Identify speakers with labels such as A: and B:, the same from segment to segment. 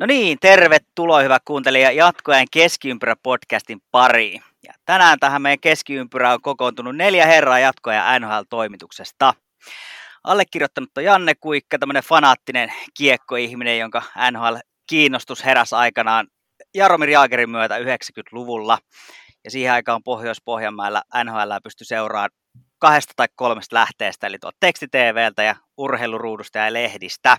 A: No niin, tervetuloa hyvä kuuntelija jatkoajan keskiympyrä podcastin pariin. Ja tänään tähän meidän keskiympyrään on kokoontunut neljä herraa jatkoja NHL-toimituksesta. Allekirjoittanut on Janne Kuikka, tämmöinen fanaattinen kiekkoihminen, jonka NHL-kiinnostus heräsi aikanaan Jaromir Jaagerin myötä 90-luvulla. Ja siihen aikaan Pohjois-Pohjanmaalla NHL pystyi seuraamaan kahdesta tai kolmesta lähteestä, eli tuolta tekstiteeveltä ja urheiluruudusta ja lehdistä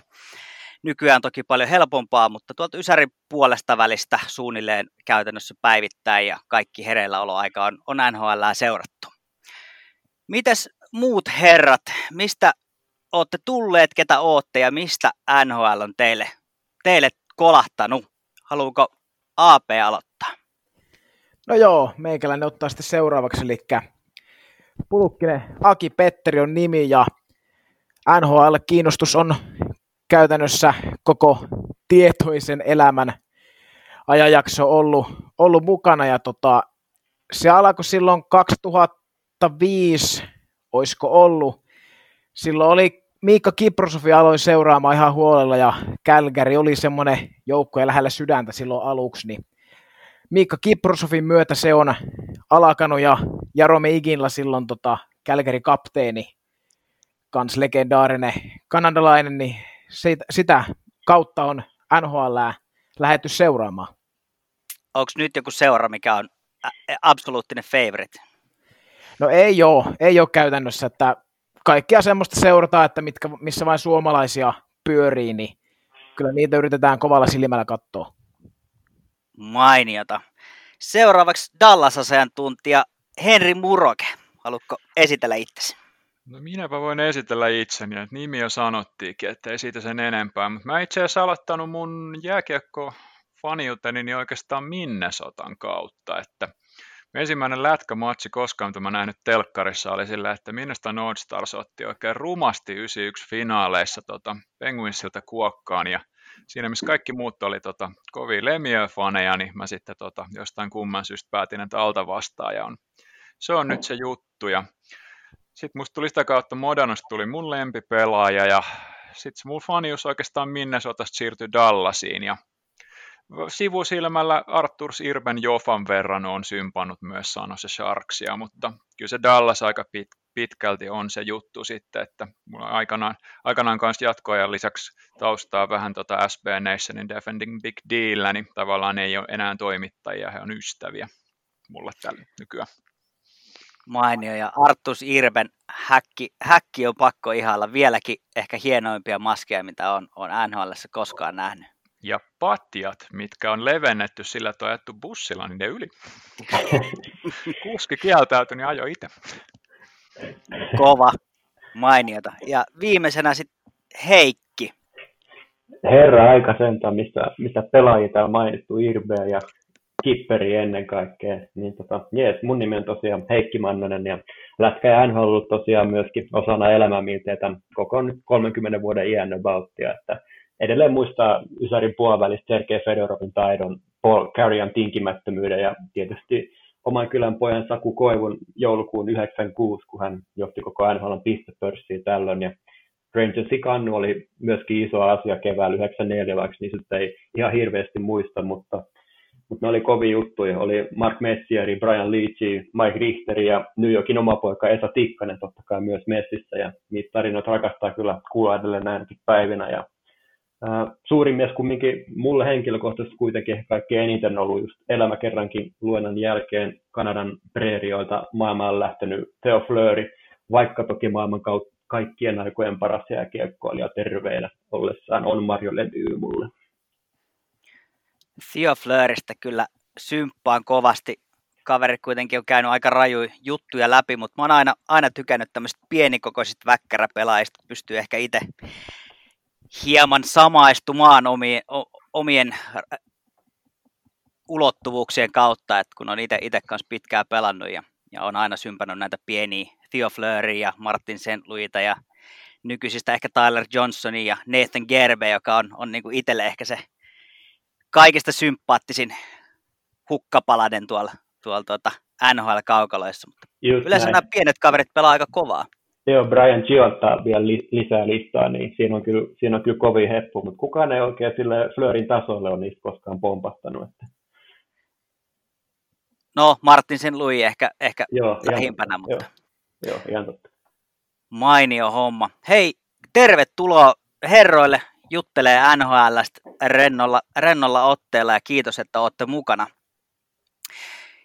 A: nykyään toki paljon helpompaa, mutta tuolta Ysärin puolesta välistä suunnilleen käytännössä päivittäin ja kaikki hereilläoloaika on, on NHL seurattu. Mites muut herrat, mistä olette tulleet, ketä ootte ja mistä NHL on teille, teille kolahtanut? Haluuko AP aloittaa?
B: No joo, meikäläinen ottaa sitten seuraavaksi, eli Pulukkinen Aki Petteri on nimi ja NHL-kiinnostus on käytännössä koko tietoisen elämän ajanjakso ollut, ollut mukana ja tota, se alkoi silloin 2005, olisiko ollut. Silloin oli Miikka Kiprosofi aloin seuraamaan ihan huolella ja Kälkäri oli semmoinen joukko ja lähellä sydäntä silloin aluksi, niin Miikka Kiprosofin myötä se on alkanut ja Jarome Iginla silloin tota, Kälkäri kapteeni, kans legendaarinen kanadalainen, niin sitä kautta on NHL lähetty seuraamaan.
A: Onko nyt joku seura, mikä on absoluuttinen favorite?
B: No ei ole, ei ole käytännössä, että kaikkia semmoista seurataan, että mitkä, missä vain suomalaisia pyörii, niin kyllä niitä yritetään kovalla silmällä katsoa.
A: Mainiota. Seuraavaksi Dallas-asiantuntija Henri Muroke. Haluatko esitellä itsesi?
C: No minäpä voin esitellä itseni, että nimi jo sanottiinkin, että ei siitä sen enempää. Mutta mä itse asiassa aloittanut mun jääkiekko faniuteni niin oikeastaan Minnesotan kautta, että ensimmäinen lätkämatsi koskaan, mitä mä nähnyt telkkarissa, oli sillä, että Minnesota North Stars otti oikein rumasti 91 finaaleissa tota, Penguinsilta kuokkaan ja siinä missä kaikki muut oli tota, kovin Lemieux-faneja, niin mä sitten tota, jostain kumman syystä päätin, että alta vastaaja on. Se on nyt se juttu ja sitten musta tuli sitä kautta Modanosta tuli mun lempipelaaja ja sitten mun fanius oikeastaan Minnesotasta siirtyi Dallasiin ja sivusilmällä Arthurs Irben Jofan verran on sympannut myös Sanossa Sharksia, mutta kyllä se Dallas aika pit, pitkälti on se juttu sitten, että mulla on aikanaan, aikanaan kanssa jatkoajan lisäksi taustaa vähän tota SB Nationin Defending Big Deal, niin tavallaan ei ole enää toimittajia, he on ystäviä mulle tällä nykyään
A: mainio ja Artus Irben häkki, häkki on pakko ihailla vieläkin ehkä hienoimpia maskeja, mitä on, on NHL koskaan nähnyt.
C: Ja patjat, mitkä on levennetty sillä, että on ajettu bussilla ne yli. Kuski kieltäytyi, niin ajo itse.
A: Kova, mainiota. Ja viimeisenä sitten Heikki.
D: Herra aika sentään, mistä, mistä pelaajia täällä mainittu, Irbeä ja kipperi ennen kaikkea. Niin tota, jees, mun nimi on tosiaan Heikki Mannonen ja Lätkä ja on ollut tosiaan myöskin osana elämää miltei koko 30 vuoden iän abouttia, että edelleen muistaa Ysärin puolivälistä Sergei Fedorovin taidon, Paul Carrion tinkimättömyyden ja tietysti oman kylän pojan Saku Koivun joulukuun 96, kun hän johti koko NHL pistepörssiä tällöin. Ja Rangersin kannu oli myöskin iso asia keväällä 94, vaikka niistä ei ihan hirveästi muista, mutta mutta ne oli kovia juttuja. Oli Mark Messieri, Brian Leachy, Mike Richteri ja New Yorkin oma poika Esa Tikkanen totta kai myös Messissä. Ja niitä tarinoita rakastaa kyllä kuulla edelleen näinkin päivinä. Ja, ää, suurin mies kumminkin mulle henkilökohtaisesti kuitenkin ehkä kaikkein eniten ollut just elämä kerrankin luennan jälkeen Kanadan preerioilta maailmaan lähtenyt Theo Fleury, vaikka toki maailman kautta kaikkien aikojen paras jääkiekkoilija terveenä ollessaan on Mario Lemieux mulle.
A: Theo Fleuristä kyllä symppaan kovasti. Kaveri kuitenkin on käynyt aika rajuja juttuja läpi, mutta mä oon aina, aina tykännyt tämmöistä pienikokoisista väkkäräpelaajista, pystyy ehkä itse hieman samaistumaan omien, omien ulottuvuuksien kautta, että kun on itse kanssa pitkään pelannut ja, ja on aina sympännyt näitä pieniä Theo Fleuria ja Martin St. Louisita ja nykyisistä ehkä Tyler Johnsonia ja Nathan Gerbe, joka on, on niin itselle ehkä se kaikista sympaattisin hukkapaladen tuolla, tuolla tuota NHL-kaukaloissa. Mutta Just yleensä näin. nämä pienet kaverit pelaa aika kovaa.
D: Joo, Brian Gionta vielä lisää listaa, niin siinä on kyllä, siinä on kyllä kovin heppu, mutta kukaan ei oikein sille Flörin tasolle ole niistä koskaan pompahtanut. Että...
A: No, Martin sen lui ehkä, ehkä joo, lähimpänä,
D: ihan, mutta... Joo, joo, ihan totta.
A: Mainio homma. Hei, tervetuloa herroille juttelee NHLstä rennolla, rennolla otteella ja kiitos, että olette mukana.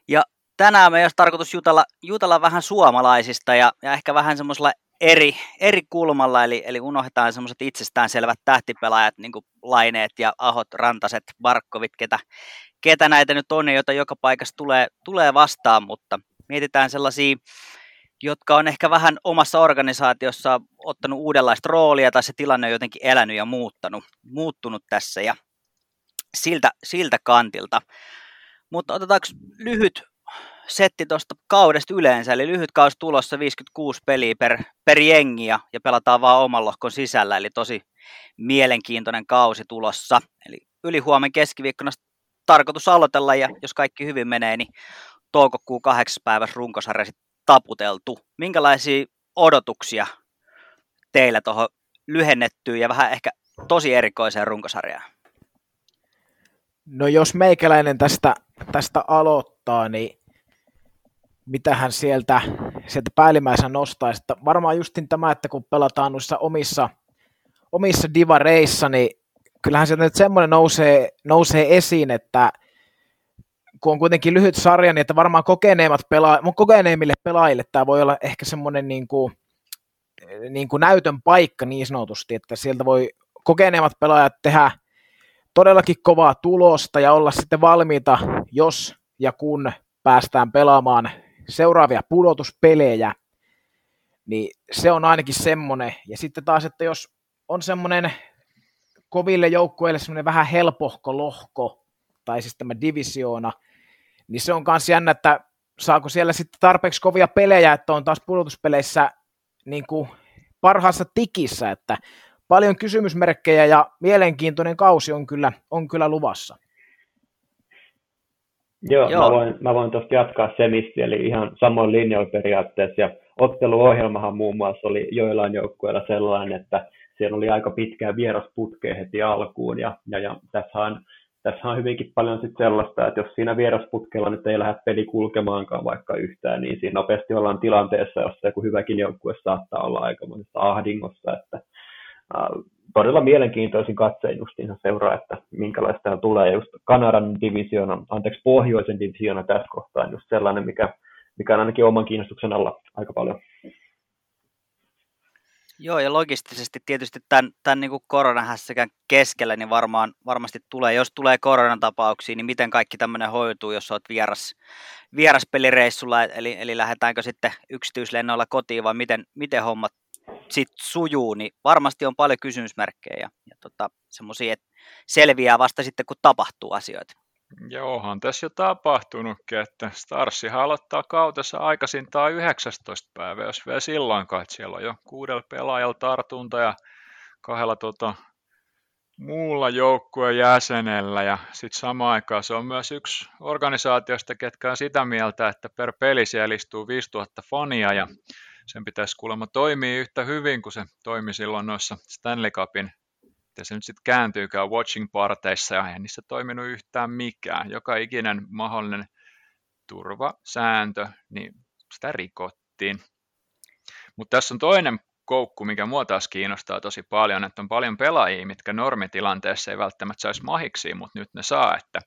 A: Ja tänään me olisi tarkoitus jutella, jutella vähän suomalaisista ja, ja ehkä vähän semmoisella eri, eri kulmalla, eli, eli unohdetaan semmoiset itsestäänselvät tähtipelaajat, niin kuin Laineet ja Ahot, Rantaset, Barkovit, ketä, ketä näitä nyt on, joita joka paikassa tulee, tulee vastaan, mutta mietitään sellaisia jotka on ehkä vähän omassa organisaatiossa ottanut uudenlaista roolia tai se tilanne on jotenkin elänyt ja muuttanut, muuttunut tässä ja siltä, siltä kantilta. Mutta otetaanko lyhyt setti tuosta kaudesta yleensä, eli lyhyt kausi tulossa 56 peliä per, per jengi ja, ja pelataan vaan oman lohkon sisällä, eli tosi mielenkiintoinen kausi tulossa. Eli yli huomen keskiviikkona tarkoitus aloitella ja jos kaikki hyvin menee, niin toukokuun kahdeksas päivässä runkosarja taputeltu. Minkälaisia odotuksia teillä tuohon lyhennettyyn ja vähän ehkä tosi erikoiseen runkosarjaan?
B: No jos meikäläinen tästä, tästä aloittaa, niin mitähän sieltä, sieltä päällimmäisenä nostaisi. Varmaan justin tämä, että kun pelataan noissa omissa, omissa divareissa, niin kyllähän sieltä nyt semmoinen nousee, nousee esiin, että – kun on kuitenkin lyhyt sarja, niin että varmaan kokeneemmat pela- kokeneemmille pelaajille tämä voi olla ehkä semmoinen niin kuin, niin kuin näytön paikka niin sanotusti, että sieltä voi kokeneemmat pelaajat tehdä todellakin kovaa tulosta ja olla sitten valmiita, jos ja kun päästään pelaamaan seuraavia pudotuspelejä, niin se on ainakin semmoinen. Ja sitten taas, että jos on semmoinen koville joukkueille semmoinen vähän helpohko lohko, tai siis tämä divisioona, niin se on myös jännä, että saako siellä sitten tarpeeksi kovia pelejä, että on taas pudotuspeleissä niin kuin parhaassa tikissä, että paljon kysymysmerkkejä ja mielenkiintoinen kausi on kyllä, on kyllä luvassa.
D: Joo, Joo. mä voin, mä voin tuosta jatkaa semisti, eli ihan samoin linjoilla periaatteessa, ja otteluohjelmahan muun muassa oli joillain joukkueilla sellainen, että siellä oli aika pitkää vierasputkea heti alkuun, ja, ja, ja tässä on tässä on hyvinkin paljon sit sellaista, että jos siinä vierasputkella nyt ei lähde peli kulkemaankaan vaikka yhtään, niin siinä nopeasti ollaan tilanteessa, jossa joku hyväkin joukkue saattaa olla aika monessa ahdingossa, että äh, todella mielenkiintoisin katsein justiinsa seuraa, että minkälaista tulee. Just Kanadan divisiona, anteeksi, pohjoisen divisiona tässä kohtaa just sellainen, mikä, mikä on ainakin oman kiinnostuksen alla aika paljon.
A: Joo, ja logistisesti tietysti tämän, tämän niin koronahässäkään keskellä, niin varmaan, varmasti tulee, jos tulee koronatapauksia, niin miten kaikki tämmöinen hoituu, jos olet vieras, vieraspelireissulla, eli, eli lähdetäänkö sitten yksityislennoilla kotiin, vai miten, miten hommat sitten sujuu, niin varmasti on paljon kysymysmerkkejä ja, ja tota, semmoisia, että selviää vasta sitten, kun tapahtuu asioita.
C: Ja onhan tässä jo tapahtunutkin, että Starsihan aloittaa kautensa aikaisintaan 19 päivä, jos vielä silloinkaan, että siellä on jo kuudella pelaajalla tartunta ja kahdella tota, muulla joukkueen jäsenellä. Ja sitten samaan aikaan se on myös yksi organisaatiosta, ketkä on sitä mieltä, että per peli siellä istuu 5000 fania ja sen pitäisi kuulemma toimia yhtä hyvin kuin se toimi silloin noissa Stanley Cupin miten se nyt sitten kääntyykään watching parteissa ja ei niissä toiminut yhtään mikään. Joka ikinen mahdollinen turvasääntö, niin sitä rikottiin. Mutta tässä on toinen koukku, mikä mua taas kiinnostaa tosi paljon, että on paljon pelaajia, mitkä normitilanteessa ei välttämättä saisi mahiksi, mutta nyt ne saa, että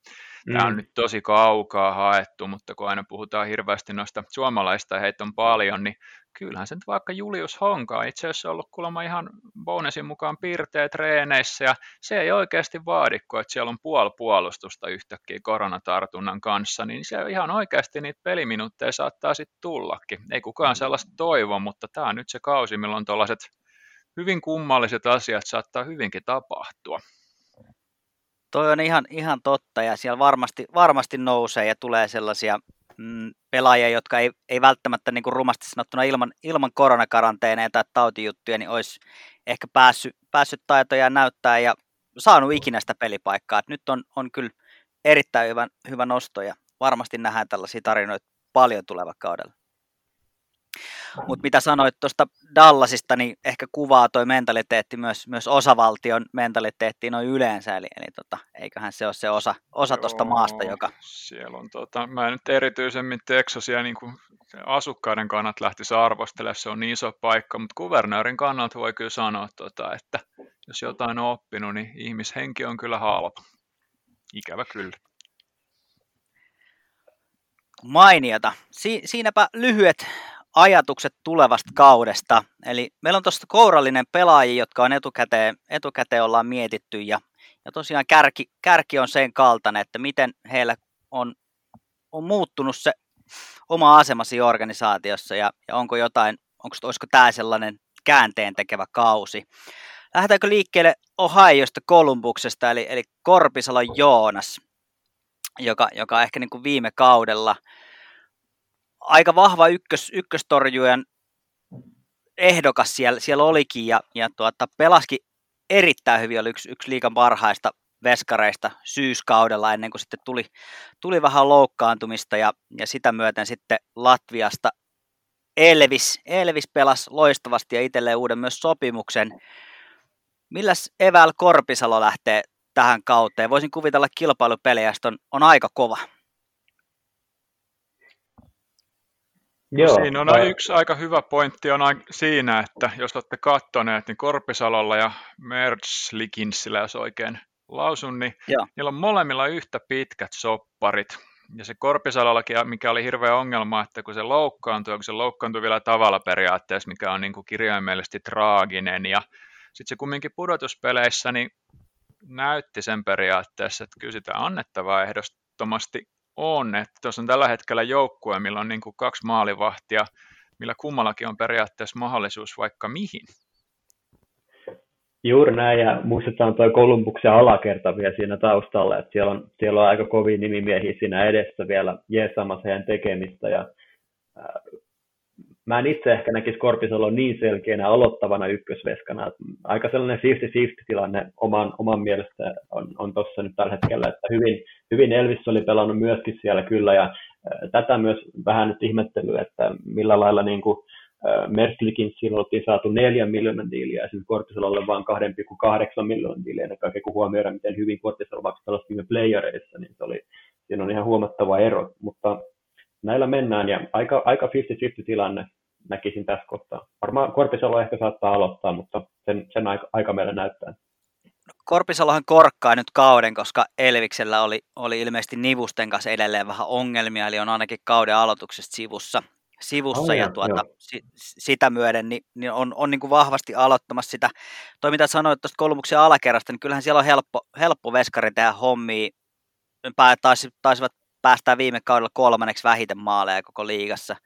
C: mm. tämä on nyt tosi kaukaa haettu, mutta kun aina puhutaan hirveästi noista suomalaista ja heitä on paljon, niin kyllähän se nyt vaikka Julius Honka on itse asiassa ollut kuulemma ihan bonusin mukaan piirteet treeneissä ja se ei oikeasti vaadi, kun että siellä on puoli puolustusta yhtäkkiä koronatartunnan kanssa, niin siellä ihan oikeasti niitä peliminuutteja saattaa sitten tullakin. Ei kukaan sellaista toivo, mutta tämä on nyt se kausi, milloin tuollaiset hyvin kummalliset asiat saattaa hyvinkin tapahtua.
A: Toi on ihan, ihan totta ja siellä varmasti, varmasti nousee ja tulee sellaisia mm, pelaajia, jotka ei, ei välttämättä niin kuin rumasti sanottuna ilman, ilman koronakaranteeneja tai tautijuttuja, niin olisi ehkä päässyt, päässyt taitoja näyttää ja saanut ikinä sitä pelipaikkaa. Et nyt on, on kyllä erittäin hyvä, hyvä nosto ja varmasti nähdään tällaisia tarinoita paljon tuleva kaudella. Mutta mitä sanoit tuosta Dallasista, niin ehkä kuvaa toi mentaliteetti myös, myös osavaltion mentaliteettiin noin yleensä, eli, eli tota, eiköhän se ole se osa, osa tuosta maasta, joka...
C: Siellä on, tota, mä en nyt erityisemmin Texasia niin kuin asukkaiden kannat lähtisi arvostelemaan, se on niin iso paikka, mutta kuvernöörin kannalta voi kyllä sanoa, tota, että jos jotain on oppinut, niin ihmishenki on kyllä halpa. Ikävä kyllä.
A: Mainiota. Si- siinäpä lyhyet ajatukset tulevasta kaudesta. Eli meillä on tuosta kourallinen pelaajia, jotka on etukäteen, etukäteen ollaan mietitty ja, ja tosiaan kärki, kärki on sen kaltainen, että miten heillä on, on muuttunut se oma asemasi organisaatiossa ja, ja onko jotain, onko, olisiko tämä sellainen käänteen tekevä kausi. Lähdetäänkö liikkeelle Ohioista Kolumbuksesta, eli, eli Korpisalo Joonas, joka, joka ehkä niin kuin viime kaudella – aika vahva ykkös, ykköstorjujen ehdokas siellä, siellä olikin ja, ja tuota, pelaski erittäin hyvin, oli yksi, yksi liikan parhaista veskareista syyskaudella ennen kuin sitten tuli, tuli vähän loukkaantumista ja, ja sitä myöten sitten Latviasta Elvis, Elvis pelasi loistavasti ja itselleen uuden myös sopimuksen. Milläs Eväl Korpisalo lähtee tähän kauteen? Voisin kuvitella kilpailupelejä, on, on aika kova.
C: Joo, Siinä on tai... yksi aika hyvä pointti on siinä, että jos olette kattoneet, niin Korpisalolla ja Mertslikinsillä, jos oikein lausun, niin Joo. niillä on molemmilla yhtä pitkät sopparit. Ja se Korpisalollakin, mikä oli hirveä ongelma, että kun se loukkaantui, kun se loukkaantui vielä tavalla periaatteessa, mikä on niin kuin kirjaimellisesti traaginen, ja sitten se kumminkin pudotuspeleissä niin näytti sen periaatteessa, että kyllä sitä annettavaa ehdottomasti on, että tuossa on tällä hetkellä joukkue, millä on niin kuin kaksi maalivahtia, millä kummallakin on periaatteessa mahdollisuus vaikka mihin.
D: Juuri näin, ja muistetaan tuo Kolumbuksen alakerta vielä siinä taustalla, että siellä on, siellä on aika kovia nimimiehiä siinä edessä vielä jeesaamassa heidän tekemistä, ja mä en itse ehkä näkisi Korpisalo niin selkeänä aloittavana ykkösveskana. Aika sellainen 50-50 tilanne oman, oman mielestä on, on tuossa nyt tällä hetkellä, että hyvin, hyvin Elvis oli pelannut myöskin siellä kyllä, ja äh, tätä myös vähän nyt ihmettelyä, että millä lailla niin kuin, äh, Merklikin silloin oltiin saatu 4 miljoonan diiliä, ja sitten Korpisalolle vain 2,8 miljoonan diiliä, ennen kaikkea kun huomioidaan, miten hyvin Korpisalo pelasi viime playereissa, niin se oli, siinä on ihan huomattava ero, mutta näillä mennään, ja aika, aika 50-50 tilanne, näkisin tässä kohtaa. Varmaan Korpisalo ehkä saattaa aloittaa, mutta sen, sen aika, aika meillä näyttää.
A: Korpisalohan korkkaa nyt kauden, koska Elviksellä oli, oli ilmeisesti Nivusten kanssa edelleen vähän ongelmia, eli on ainakin kauden aloituksesta sivussa, sivussa oh, ja tuota, si, sitä myöden niin, niin on, on niin kuin vahvasti aloittamassa sitä. Toi mitä sanoit tuosta Kolmuksen alakerrasta, niin kyllähän siellä on helppo, helppo veskari tehdä hommia. Pää, taisivat päästää viime kaudella kolmanneksi vähiten maaleja koko liigassa.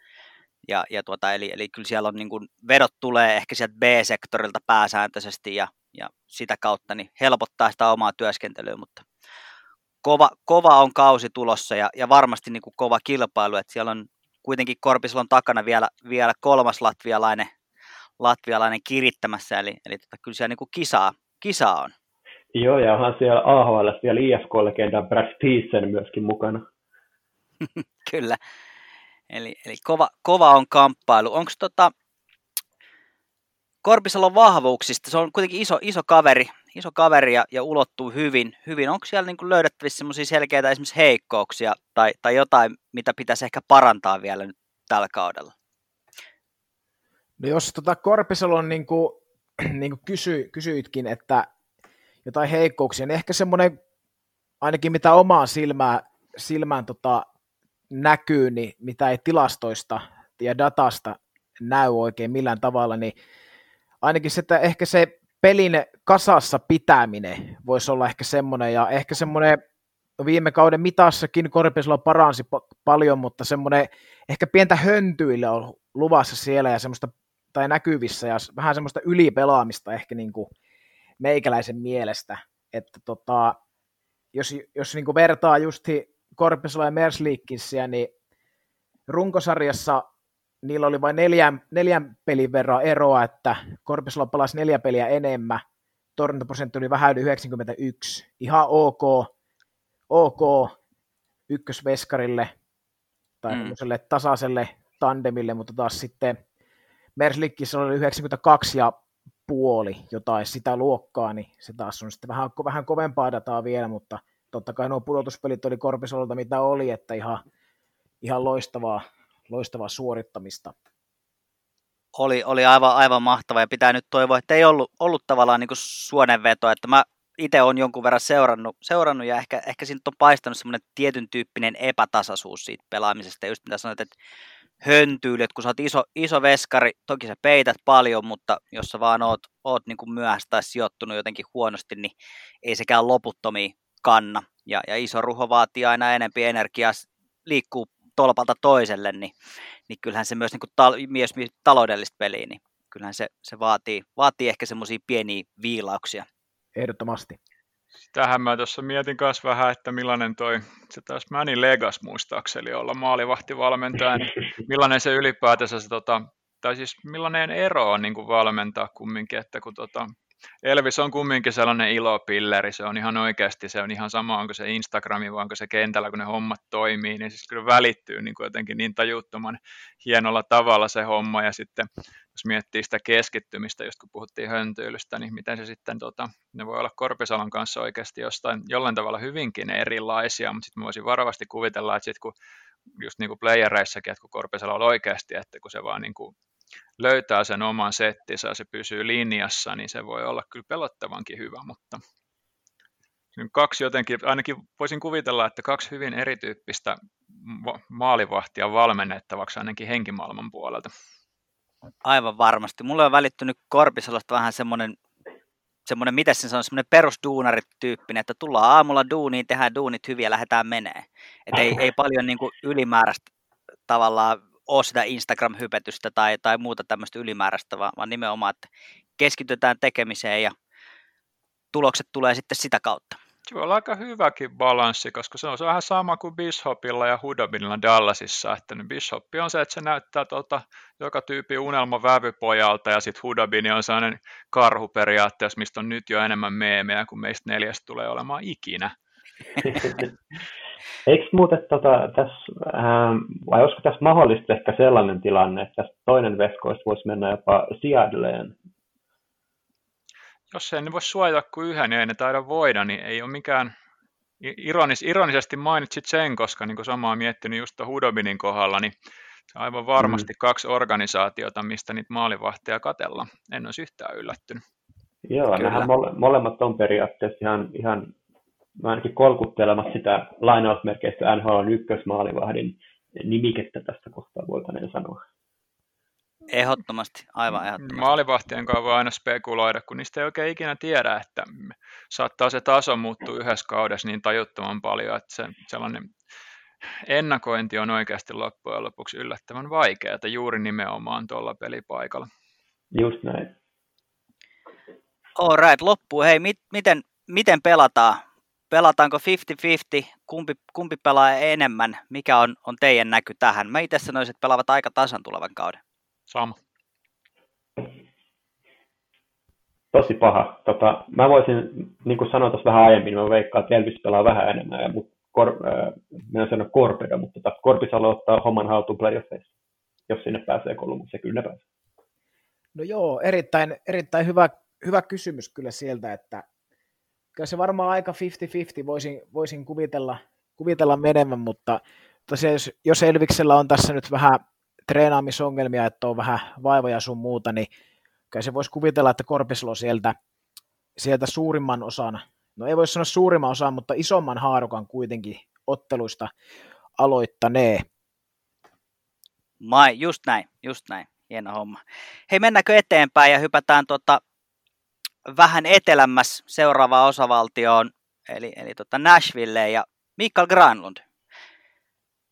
A: Ja, ja tuota, eli, eli kyllä siellä on niin kuin, vedot tulee ehkä sieltä B-sektorilta pääsääntöisesti ja, ja sitä kautta niin helpottaa sitä omaa työskentelyä, mutta kova, kova on kausi tulossa ja, ja varmasti niin kuin kova kilpailu, että siellä on kuitenkin Korpisalon takana vielä, vielä kolmas latvialainen, latvialainen kirittämässä, eli, eli tota, kyllä siellä niin kuin kisaa, kisaa on.
D: Joo, ja onhan siellä AHL vielä IFK-legenda Brad Thiessen myöskin mukana.
A: kyllä, Eli, eli kova, kova on kamppailu. Onko tota, Korpisalon vahvuuksista, se on kuitenkin iso, iso kaveri, iso kaveri ja, ja ulottuu hyvin. hyvin. Onko siellä niin löydettävissä selkeitä esimerkiksi heikkouksia tai, tai jotain, mitä pitäisi ehkä parantaa vielä nyt tällä kaudella?
B: No jos tota Korpisalon niin kuin, niin kuin kysy, kysyitkin, että jotain heikkouksia, niin ehkä semmoinen, ainakin mitä omaan silmään, silmään tota, näkyy, niin mitä ei tilastoista ja datasta näy oikein millään tavalla, niin ainakin se, että ehkä se pelin kasassa pitäminen voisi olla ehkä semmoinen, ja ehkä semmoinen viime kauden mitassakin Korpisalo paransi pa- paljon, mutta semmoinen ehkä pientä höntyille on luvassa siellä ja semmoista, tai näkyvissä, ja vähän semmoista ylipelaamista ehkä niin kuin meikäläisen mielestä, että tota, jos, jos niin kuin vertaa justi Korpisalo ja Mersliikkissä, niin runkosarjassa niillä oli vain neljän, neljän pelin verran eroa, että Korpisalo pelasi neljä peliä enemmän, torjuntaprosentti oli vähän yli 91, ihan ok, ok ykkösveskarille tai mm. tasaiselle tandemille, mutta taas sitten Merslikkissä oli 92 ja puoli jotain sitä luokkaa, niin se taas on sitten vähän, vähän kovempaa dataa vielä, mutta totta kai nuo pudotuspelit oli Korpisolta mitä oli, että ihan, ihan loistavaa, loistavaa suorittamista.
A: Oli, oli aivan, aivan mahtava ja pitää nyt toivoa, että ei ollut, ollut tavallaan niin suonenveto, että mä itse olen jonkun verran seurannut, seurannut ja ehkä, ehkä siitä on paistanut semmoinen tietyn tyyppinen epätasaisuus siitä pelaamisesta. Just mitä sanoit, että höntyylyt, kun sä oot iso, iso veskari, toki sä peität paljon, mutta jos sä vaan oot, oot niin myöhässä tai sijoittunut jotenkin huonosti, niin ei sekään loputtomiin kanna. Ja, ja iso ruho vaatii aina enempi energiaa, liikkuu tolpalta toiselle, niin, niin kyllähän se myös niin kuin tal, myös taloudellista peliä, niin kyllähän se, se vaatii, vaatii ehkä semmoisia pieniä viilauksia.
B: Ehdottomasti.
C: Tähän mä tuossa mietin myös vähän, että millainen toi, se taas Manny Legas muistaakseni olla maalivahtivalmentaja, niin millainen se ylipäätänsä se, tota, tai siis millainen ero on niin kuin valmentaa kumminkin, että kun tota, Elvis on kumminkin sellainen ilopilleri, se on ihan oikeasti, se on ihan sama, onko se Instagrami vai onko se kentällä, kun ne hommat toimii, niin siis kyllä välittyy niin kuin jotenkin niin tajuttoman hienolla tavalla se homma, ja sitten jos miettii sitä keskittymistä, just kun puhuttiin höntyylystä, niin miten se sitten, tota, ne voi olla Korpisalon kanssa oikeasti jostain, jollain tavalla hyvinkin erilaisia, mutta sitten voisin varovasti kuvitella, että sitten kun just niin kuin playereissakin, että kun Korpisalo on oikeasti, että kun se vaan niin kuin löytää sen oman settinsä ja se pysyy linjassa, niin se voi olla kyllä pelottavankin hyvä, mutta kaksi jotenkin, ainakin voisin kuvitella, että kaksi hyvin erityyppistä maalivahtia valmennettavaksi ainakin henkimaailman puolelta.
A: Aivan varmasti. Mulle on välittynyt Korpisalosta vähän semmoinen, semmoinen miten se on, semmoinen perusduunarityyppinen, että tullaan aamulla duuniin, tehdään duunit hyviä lähdetään menee. Et ei, ei paljon niin ylimääräistä tavallaan ole sitä Instagram-hypetystä tai, tai muuta tämmöistä ylimääräistä, vaan, vaan nimenomaan, että keskitytään tekemiseen ja tulokset tulee sitten sitä kautta.
C: Se voi olla aika hyväkin balanssi, koska se on, se vähän sama kuin Bishopilla ja Hudobinilla Dallasissa, että niin Bishop on se, että se näyttää tuota, joka tyyppi unelma vävypojalta ja sitten Hudobini on sellainen karhu periaatteessa, mistä on nyt jo enemmän meemejä kuin meistä neljästä tulee olemaan ikinä.
D: Eikö muuten tota, tässä, ähm, vai olisiko tässä mahdollista ehkä sellainen tilanne, että tästä toinen veskoista voisi mennä jopa Seattleen?
C: Jos ei ne voi suojata kuin yhden ja ei ne taida voida, niin ei ole mikään, ironis, ironisesti mainitsit sen, koska niin kuin samaa miettinyt just Hudobinin kohdalla, niin aivan varmasti mm. kaksi organisaatiota, mistä niitä maalivahteja katella. En olisi yhtään yllättynyt.
D: Joo, nämä mole, molemmat on periaatteessa ihan, ihan ainakin kolkuttelemassa sitä lainausmerkeistä NHL ykkösmaalivahdin nimikettä tästä kohtaa voitaneen sanoa.
A: Ehdottomasti, aivan ehdottomasti.
C: Maalivahtien kanssa voi aina spekuloida, kun niistä ei oikein ikinä tiedä, että saattaa se taso muuttua yhdessä kaudessa niin tajuttoman paljon, että se, sellainen ennakointi on oikeasti loppujen lopuksi yllättävän vaikeaa, juuri nimenomaan tuolla pelipaikalla.
D: Just näin.
A: All right, loppu. Hei, mit, miten, miten pelataan? Pelataanko 50-50, kumpi, kumpi pelaa enemmän, mikä on, on teidän näky tähän? Mä itse sanoisin, että pelaavat aika tasan tulevan kauden.
C: Sama.
D: Tosi paha. Tota, mä voisin, niin kuin sanoin tuossa vähän aiemmin, mä veikkaan, että Elvis pelaa vähän enemmän, ja mut, kor, äh, mä en sano Korpeda, mutta tota, Korpisalo ottaa homman haltuun playoffeissa, jos sinne pääsee Kolumbus, ja kyllä ne pääsee.
B: No joo, erittäin, erittäin hyvä, hyvä kysymys kyllä sieltä, että kyllä se varmaan aika 50-50 voisin, voisin kuvitella, kuvitella menevän, mutta tosiaan jos, jos Elviksellä on tässä nyt vähän treenaamisongelmia, että on vähän vaivoja sun muuta, niin kyllä se voisi kuvitella, että Korpislo sieltä, sieltä suurimman osan, no ei voi sanoa suurimman osan, mutta isomman haarukan kuitenkin otteluista aloittanee.
A: Mai, just näin, just näin. Hieno homma. Hei, mennäänkö eteenpäin ja hypätään tuota vähän etelämmäs seuraavaan osavaltioon, eli, eli tota Nashville ja Mikael Granlund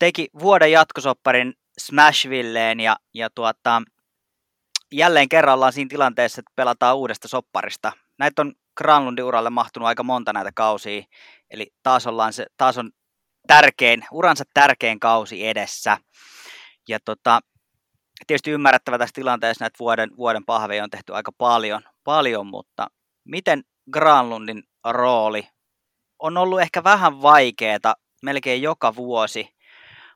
A: teki vuoden jatkosopparin Smashvilleen ja, ja tuota, jälleen kerran ollaan siinä tilanteessa, että pelataan uudesta sopparista. Näitä on Granlundin uralle mahtunut aika monta näitä kausia, eli taas, ollaan se, taas on tärkein, uransa tärkein kausi edessä. Ja tota, tietysti ymmärrettävä tässä tilanteessa, että vuoden, vuoden pahveja on tehty aika paljon, paljon, mutta miten Granlundin rooli on ollut ehkä vähän vaikeeta melkein joka vuosi,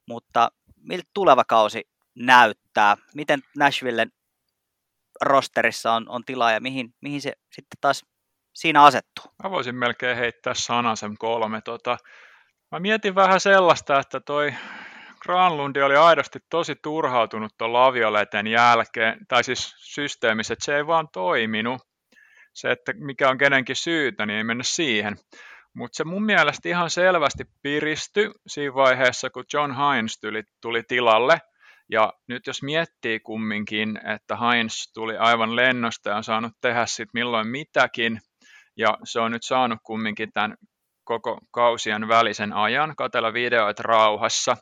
A: mutta miltä tuleva kausi näyttää. Miten Nashvillen rosterissa on, on tilaa ja mihin, mihin se sitten taas siinä asettuu?
C: Mä voisin melkein heittää sanasen kolme. Tota, mä mietin vähän sellaista, että toi Granlundi oli aidosti tosi turhautunut tuon lavioleten jälkeen, tai siis systeemissä, että se ei vaan toiminut. Se, että mikä on kenenkin syytä, niin ei mennä siihen. Mutta se mun mielestä ihan selvästi piristy siinä vaiheessa, kun John Hines tuli, tuli tilalle. Ja nyt jos miettii kumminkin, että Hines tuli aivan lennosta ja on saanut tehdä sitten milloin mitäkin, ja se on nyt saanut kumminkin tämän koko kausien välisen ajan, katella videoita rauhassa,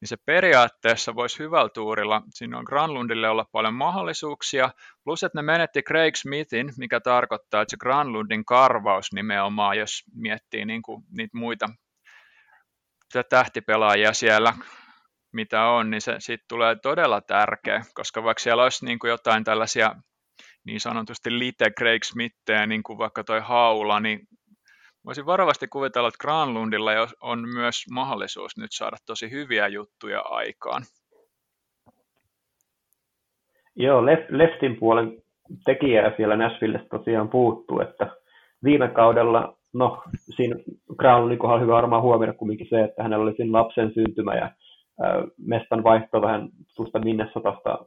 C: niin se periaatteessa voisi hyvällä tuurilla, siinä on Granlundille olla paljon mahdollisuuksia, plus että ne menetti Craig Smithin, mikä tarkoittaa, että se Granlundin karvaus nimenomaan, jos miettii niin kuin niitä muita tähtipelaajia siellä, mitä on, niin se siitä tulee todella tärkeä, koska vaikka siellä olisi niin kuin jotain tällaisia niin sanotusti lite Craig Smithejä, niin kuin vaikka toi Haula, niin Voisin varovasti kuvitella, että Granlundilla on myös mahdollisuus nyt saada tosi hyviä juttuja aikaan.
D: Joo, left, leftin puolen tekijää siellä Nashvillessä tosiaan puuttuu, että viime kaudella, no siinä Granlundin kohdalla hyvä varmaan huomioida kumminkin se, että hänellä oli siinä lapsen syntymä ja mestan vaihto vähän tuosta Minnesotasta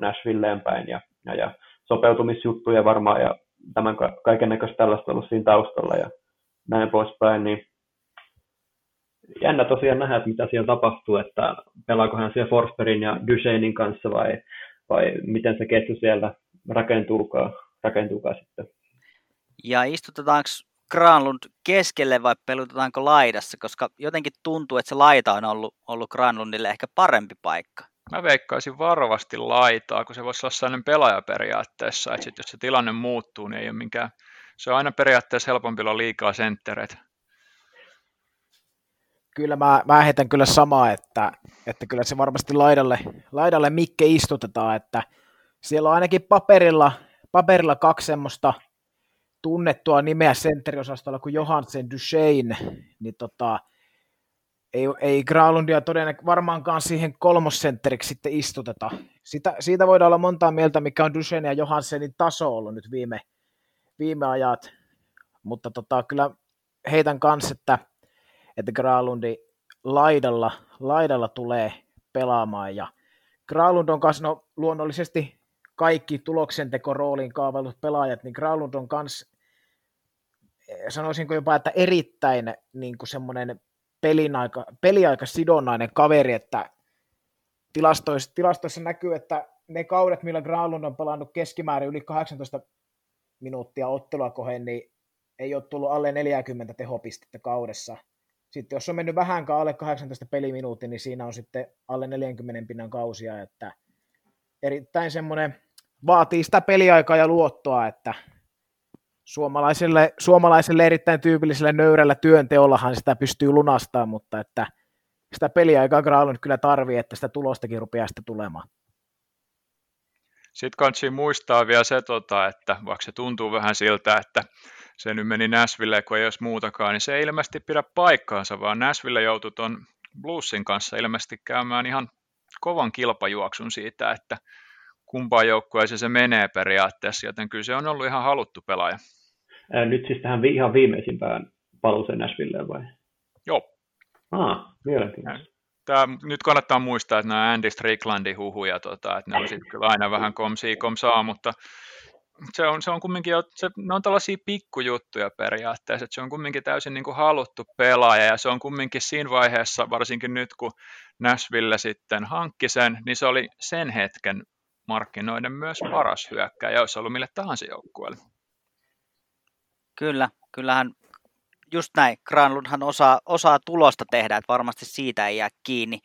D: Nashvilleen päin ja, ja, ja sopeutumisjuttuja varmaan ja tämän kaiken näköistä tällaista ollut siinä taustalla ja näin poispäin, niin jännä tosiaan nähdä, että mitä siellä tapahtuu, että pelaako hän siellä Forsterin ja Duchenin kanssa vai, vai miten se ketju siellä rakentuukaan, rakentuukaan sitten.
A: Ja istutetaanko Granlund keskelle vai pelutetaanko laidassa, koska jotenkin tuntuu, että se laita on ollut, ollut Granlundille ehkä parempi paikka.
C: Mä veikkaisin varovasti laitaa, kun se voisi olla sellainen pelaaja periaatteessa, että sit jos se tilanne muuttuu, niin ei ole minkään se on aina periaatteessa helpompi olla liikaa senttereitä.
B: Kyllä mä, mä heitän kyllä samaa, että, että kyllä se varmasti laidalle, laidalle Mikke istutetaan, että siellä on ainakin paperilla, paperilla kaksi semmoista tunnettua nimeä sentteriosastolla kuin Johansen Duchesne, niin tota, ei, ei Graalundia todennäköisesti varmaankaan siihen kolmosentteriksi sitten istuteta. Sitä, siitä voidaan olla montaa mieltä, mikä on Duchesne ja Johansenin taso ollut nyt viime, viime ajat, mutta tota, kyllä heitän kanssa, että, että Graalundi laidalla, laidalla tulee pelaamaan. Ja Graalund on kanssa, no, luonnollisesti kaikki tuloksenteko rooliin kaavaillut pelaajat, niin Graalund on kanssa sanoisinko jopa, että erittäin niin kuin semmoinen pelinaika, sidonnainen kaveri, että tilastoissa, tilastoissa näkyy, että ne kaudet, millä Graalund on pelannut keskimäärin yli 18 minuuttia ottelua kohden, niin ei ole tullut alle 40 tehopistettä kaudessa. Sitten jos on mennyt vähänkään alle 18 peliminuutti, niin siinä on sitten alle 40 pinnan kausia, että erittäin semmoinen vaatii sitä peliaikaa ja luottoa, että suomalaiselle, suomalaiselle erittäin tyypilliselle nöyrällä työnteollahan sitä pystyy lunastamaan, mutta että sitä peliaikaa Graalund kyllä tarvii, että sitä tulostakin rupeaa sitä tulemaan.
C: Sitten kansi muistaa vielä se, tota, että vaikka se tuntuu vähän siltä, että se nyt meni Näsville, kun ei olisi muutakaan, niin se ei ilmeisesti pidä paikkaansa, vaan Näsville joutui tuon Bluesin kanssa ilmeisesti käymään ihan kovan kilpajuoksun siitä, että kumpaan joukkueeseen se menee periaatteessa, joten kyllä se on ollut ihan haluttu pelaaja.
D: Nyt siis tähän ihan viimeisimpään paluuseen Nashvilleen vai?
C: Joo.
D: Ah, mielenkiintoista
C: tämä, nyt kannattaa muistaa, että nämä Andy Stricklandin huhuja, tota, että ne on sitten kyllä aina vähän komsia komsaa, mutta se on, se on kumminkin, se, ne on tällaisia pikkujuttuja periaatteessa, että se on kumminkin täysin niin kuin haluttu pelaaja ja se on kumminkin siinä vaiheessa, varsinkin nyt kun Nashville sitten hankki sen, niin se oli sen hetken markkinoiden myös paras hyökkäjä, olisi ollut mille tahansa joukkueelle.
A: Kyllä, kyllähän just näin, Granlundhan osaa, osaa tulosta tehdä, että varmasti siitä ei jää kiinni,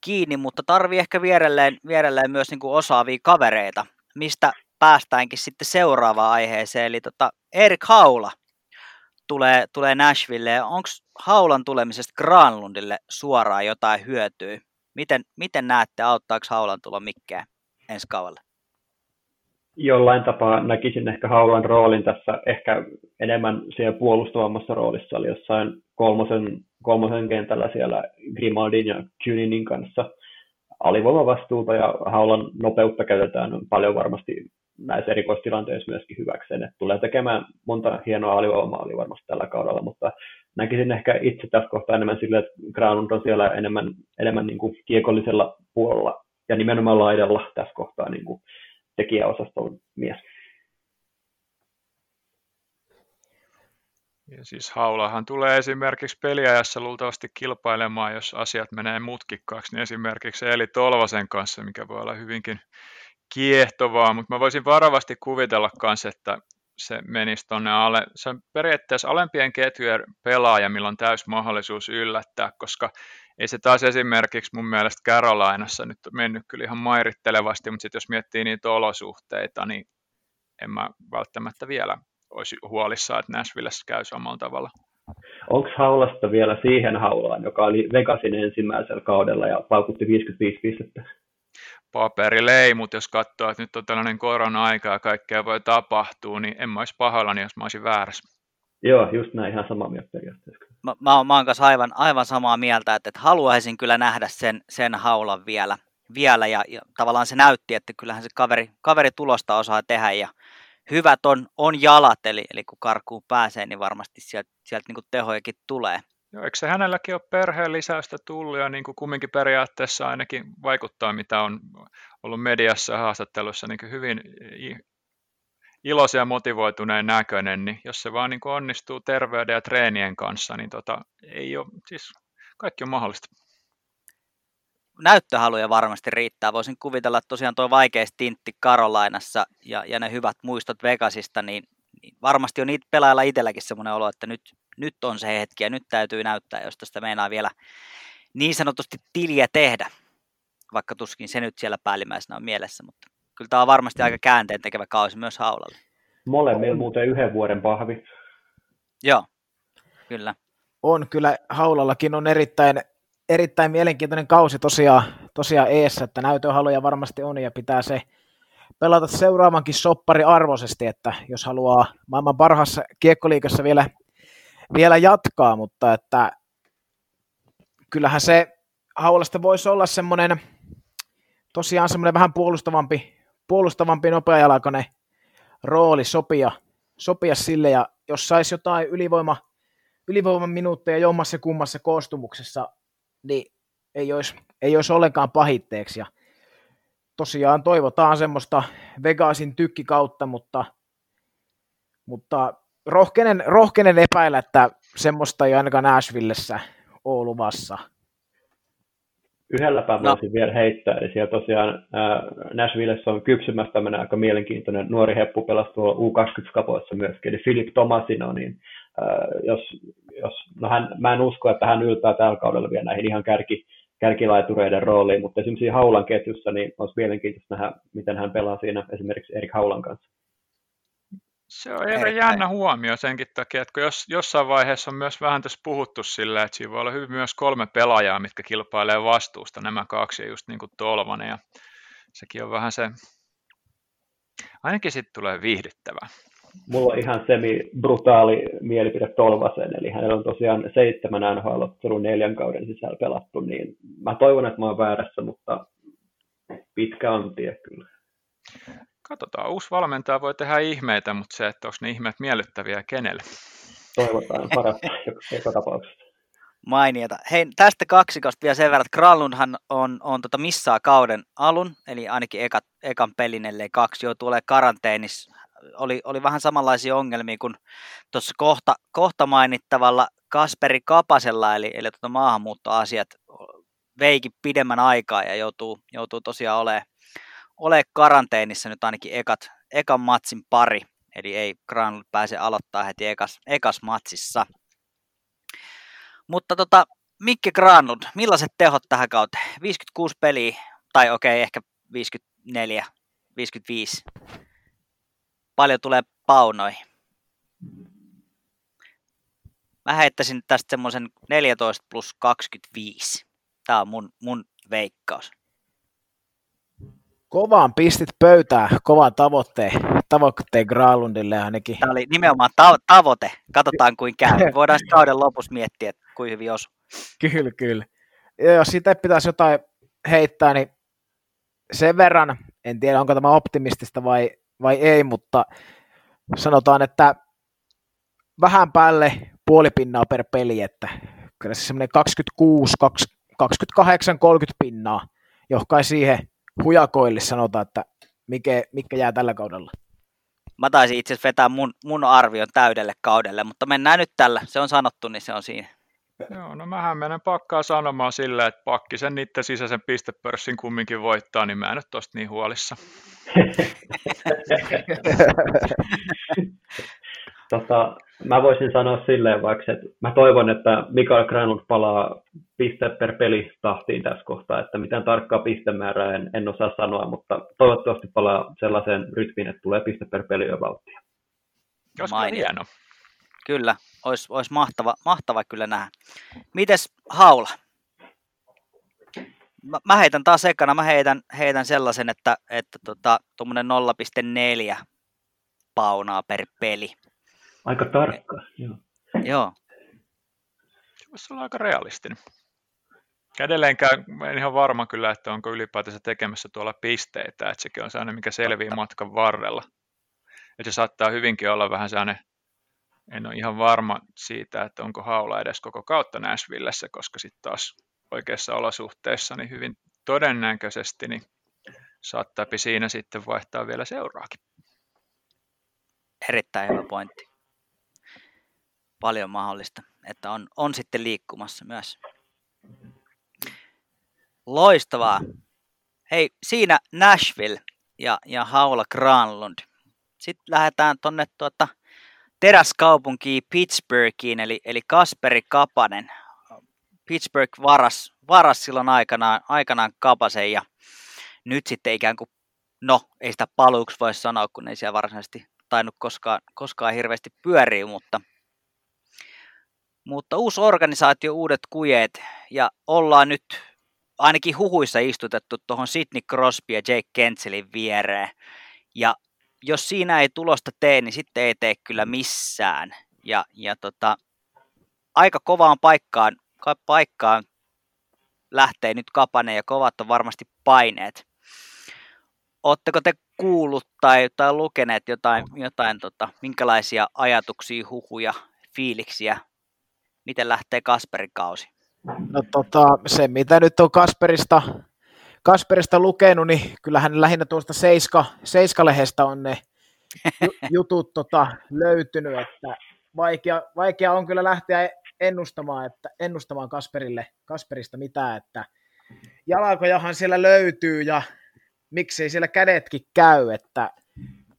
A: kiinni mutta tarvii ehkä vierelleen, vierelleen myös niin kuin osaavia kavereita, mistä päästäänkin sitten seuraavaan aiheeseen, eli tota Erik Haula tulee, tulee Nashvilleen. Onko Haulan tulemisesta Granlundille suoraan jotain hyötyä? Miten, miten näette, auttaako Haulan tulo mikkeen ensi kaudelle?
D: Jollain tapaa näkisin ehkä Haulan roolin tässä ehkä enemmän siellä puolustavammassa roolissa, eli jossain kolmosen, kolmosen kentällä siellä Grimaldin ja Juninin kanssa alivoimavastuuta ja haulan nopeutta käytetään paljon varmasti näissä erikoistilanteissa myöskin hyväkseen. Että tulee tekemään monta hienoa alivoimaa oli varmasti tällä kaudella, mutta näkisin ehkä itse tässä kohtaa enemmän sille, että Granlund on siellä enemmän, enemmän niin kuin kiekollisella puolella ja nimenomaan laidalla tässä kohtaa niin kuin tekijäosaston mies.
C: Ja siis Haulahan tulee esimerkiksi peliajassa luultavasti kilpailemaan, jos asiat menee mutkikkaaksi, niin esimerkiksi Eli Tolvasen kanssa, mikä voi olla hyvinkin kiehtovaa, mutta mä voisin varovasti kuvitella myös, että se menisi tuonne ale, se on periaatteessa alempien ketjujen pelaaja, millä on täys mahdollisuus yllättää, koska ei se taas esimerkiksi mun mielestä Carolinassa nyt mennyt kyllä ihan mairittelevasti, mutta sitten jos miettii niitä olosuhteita, niin en mä välttämättä vielä olisi huolissaan, että Nashvillessä käy samalla tavalla.
D: Onko haulasta vielä siihen haulaan, joka oli Vegasin ensimmäisellä kaudella ja paukutti 55 pistettä?
C: Paperille ei, mutta jos katsoo, että nyt on tällainen korona-aika ja kaikkea voi tapahtua, niin en mä olisi pahoillani, jos mä olisin väärässä.
D: Joo, just näin, ihan samaa mieltä periaatteessa.
A: Mä, mä, mä oon kanssa aivan, aivan samaa mieltä, että, että haluaisin kyllä nähdä sen, sen haulan vielä, vielä ja, ja tavallaan se näytti, että kyllähän se kaveri, kaveri tulosta osaa tehdä ja hyvät on, on jalat, eli, eli kun karkuun pääsee, niin varmasti sieltä, sieltä niin tehojakin tulee.
C: Joo, eikö se hänelläkin ole perheen lisäystä tullut ja niin kuin kumminkin periaatteessa ainakin vaikuttaa, mitä on ollut mediassa ja haastattelussa niin hyvin iloisen ja motivoituneen näköinen, niin jos se vaan niin onnistuu terveyden ja treenien kanssa, niin tota, ei ole, siis kaikki on mahdollista
A: näyttöhaluja varmasti riittää. Voisin kuvitella, että tosiaan tuo vaikea stintti Karolainassa ja, ja ne hyvät muistot Vegasista, niin, niin varmasti on niitä pelaajilla itselläkin semmoinen olo, että nyt, nyt on se hetki ja nyt täytyy näyttää, jos tästä meinaa vielä niin sanotusti tiliä tehdä, vaikka tuskin se nyt siellä päällimmäisenä on mielessä, mutta kyllä tämä on varmasti aika käänteen tekevä kausi myös Haulalle.
D: Molemmilla muuten yhden vuoden pahvi.
A: Joo, kyllä.
B: On kyllä, Haulallakin on erittäin erittäin mielenkiintoinen kausi tosiaan, tosiaan eessä, että näytöhaluja varmasti on ja pitää se pelata seuraavankin soppari arvoisesti, että jos haluaa maailman parhaassa kiekkoliikassa vielä, vielä jatkaa, mutta että kyllähän se haulasta voisi olla semmoinen tosiaan semmoinen vähän puolustavampi, puolustavampi nopeajalkainen rooli sopia, sopia sille ja jos saisi jotain ylivoima, ylivoiman minuutteja jommassa kummassa koostumuksessa niin ei olisi, ei olisi ollenkaan pahitteeksi. Ja tosiaan toivotaan semmoista Vegasin tykkikautta, mutta, mutta rohkenen, rohkenen epäillä, että semmoista ei ainakaan Nashvillessä ole luvassa.
D: Yhdellä päivänä no. vielä heittää, eli siellä tosiaan äh, Nashvillessä on kypsymässä tämmöinen aika mielenkiintoinen nuori heppu pelasi tuolla U20-kapoissa myöskin, eli Philip Tomasino, niin jos, jos, no hän, mä en usko, että hän yltää tällä kaudella vielä näihin ihan kärki, kärkilaitureiden rooliin, mutta esimerkiksi Haulan ketjussa niin olisi mielenkiintoista nähdä, miten hän pelaa siinä esimerkiksi Erik Haulan kanssa.
C: Se on aika jännä huomio senkin takia, että jos, jossain vaiheessa on myös vähän tässä puhuttu sillä, että siinä voi olla hyvin myös kolme pelaajaa, mitkä kilpailee vastuusta, nämä kaksi, just niin kuin Tolvanen, ja sekin on vähän se, ainakin sitten tulee viihdyttävää
D: mulla on ihan semi-brutaali mielipide Tolvasen, eli hänellä on tosiaan seitsemän nhl neljän kauden sisällä pelattu, niin mä toivon, että mä oon väärässä, mutta pitkä on tie kyllä.
C: Katsotaan, uusi valmentaja voi tehdä ihmeitä, mutta se, että onko ne ihmeet miellyttäviä kenelle.
D: Toivotaan parasta joka tapauksessa.
A: Mainiota. Hei, tästä kaksikosta vielä sen verran, että Kralundhan on, on tota missaa kauden alun, eli ainakin eka, ekan pelin, ellei kaksi, joutuu olemaan karanteenissa oli, oli vähän samanlaisia ongelmia kuin tuossa kohta, kohta mainittavalla Kasperi Kapasella, eli, eli tuota maahanmuuttoasiat veikin pidemmän aikaa ja joutuu, joutuu tosiaan olemaan ole karanteenissa nyt ainakin ekat, ekan matsin pari, eli ei Granul pääse aloittaa heti ekas, ekas matsissa. Mutta tota, Mikke Granlund, millaiset tehot tähän kauteen? 56 peliä, tai okei, okay, ehkä 54, 55 paljon tulee paunoihin. Mä heittäisin tästä semmoisen 14 plus 25. Tämä on mun, mun veikkaus.
B: Kovaan pistit pöytää, kovaan tavoitteen, tavoitteen Graalundille ainakin.
A: Tämä oli nimenomaan ta- tavoite. Katsotaan kuin käy. Voidaan kauden lopussa miettiä, että kuin hyvin osu.
B: Kyllä, kyllä. Ja jos siitä pitäisi jotain heittää, niin sen verran, en tiedä onko tämä optimistista vai, vai ei, mutta sanotaan, että vähän päälle puoli pinnaa per peli, että kyllä se semmoinen 26, 28, 30 pinnaa, johon siihen hujakoille sanotaan, että mikä, mikä jää tällä kaudella.
A: Mä taisin itse asiassa vetää mun, mun arvion täydelle kaudelle, mutta mennään nyt tällä. Se on sanottu, niin se on siinä.
C: Joo, no mähän menen pakkaa sanomaan sillä, että pakki sen niiden sisäisen pistepörssin kumminkin voittaa, niin mä en nyt tosta niin huolissa.
D: tota, mä voisin sanoa silleen vaikka, että mä toivon, että Mikael Granlund palaa piste per peli tahtiin tässä kohtaa, että mitään tarkkaa pistemäärää en, en osaa sanoa, mutta toivottavasti palaa sellaiseen rytmiin, että tulee piste per peli jo vauhtia.
C: hieno.
A: Kyllä, olisi, olisi mahtava, mahtava kyllä nähdä. Mites Haula? Mä, mä heitän taas ekana, mä heitän, heitän sellaisen, että, että tota, 0,4 paunaa per peli.
D: Aika tarkka, joo.
A: Joo.
C: Se voisi olla aika realistinen. Edelleenkään en ihan varma kyllä, että onko ylipäätänsä tekemässä tuolla pisteitä, että sekin on sellainen, mikä selvii matkan varrella. Että se saattaa hyvinkin olla vähän sellainen, en ole ihan varma siitä, että onko haula edes koko kautta Nashvillessä, koska sitten taas oikeassa olosuhteissa niin hyvin todennäköisesti niin saattaa siinä sitten vaihtaa vielä seuraakin.
A: Erittäin hyvä pointti paljon mahdollista, että on, on sitten liikkumassa myös. Loistavaa. Hei, siinä Nashville ja, ja Haula Granlund. Sitten lähdetään tuonne tuota, teräskaupunkiin Pittsburghiin, eli, eli Kasperi Kapanen. Pittsburgh varas, varas silloin aikanaan, aikanaan Kapasen ja nyt sitten ikään kuin, no ei sitä paluuksi voi sanoa, kun ei siellä varsinaisesti tainnut koskaan, koskaan hirveästi pyöriä, mutta – mutta uusi organisaatio, uudet kujeet ja ollaan nyt ainakin huhuissa istutettu tuohon Sidney Crosby ja Jake Kentselin viereen. Ja jos siinä ei tulosta tee, niin sitten ei tee kyllä missään. Ja, ja tota, aika kovaan paikkaan, paikkaan lähtee nyt Kapanen ja kovat on varmasti paineet. Oletteko te kuullut tai, tai lukeneet jotain, jotain tota, minkälaisia ajatuksia, huhuja, fiiliksiä miten lähtee Kasperin kausi?
B: No tota, se mitä nyt on Kasperista, Kasperista lukenut, niin kyllähän lähinnä tuosta Seiska, Seiska-lehdestä on ne jutut tota, löytynyt, että vaikea, vaikea on kyllä lähteä ennustamaan, että, ennustamaan Kasperille, Kasperista mitään, että jalkojahan siellä löytyy ja miksei siellä kädetkin käy, että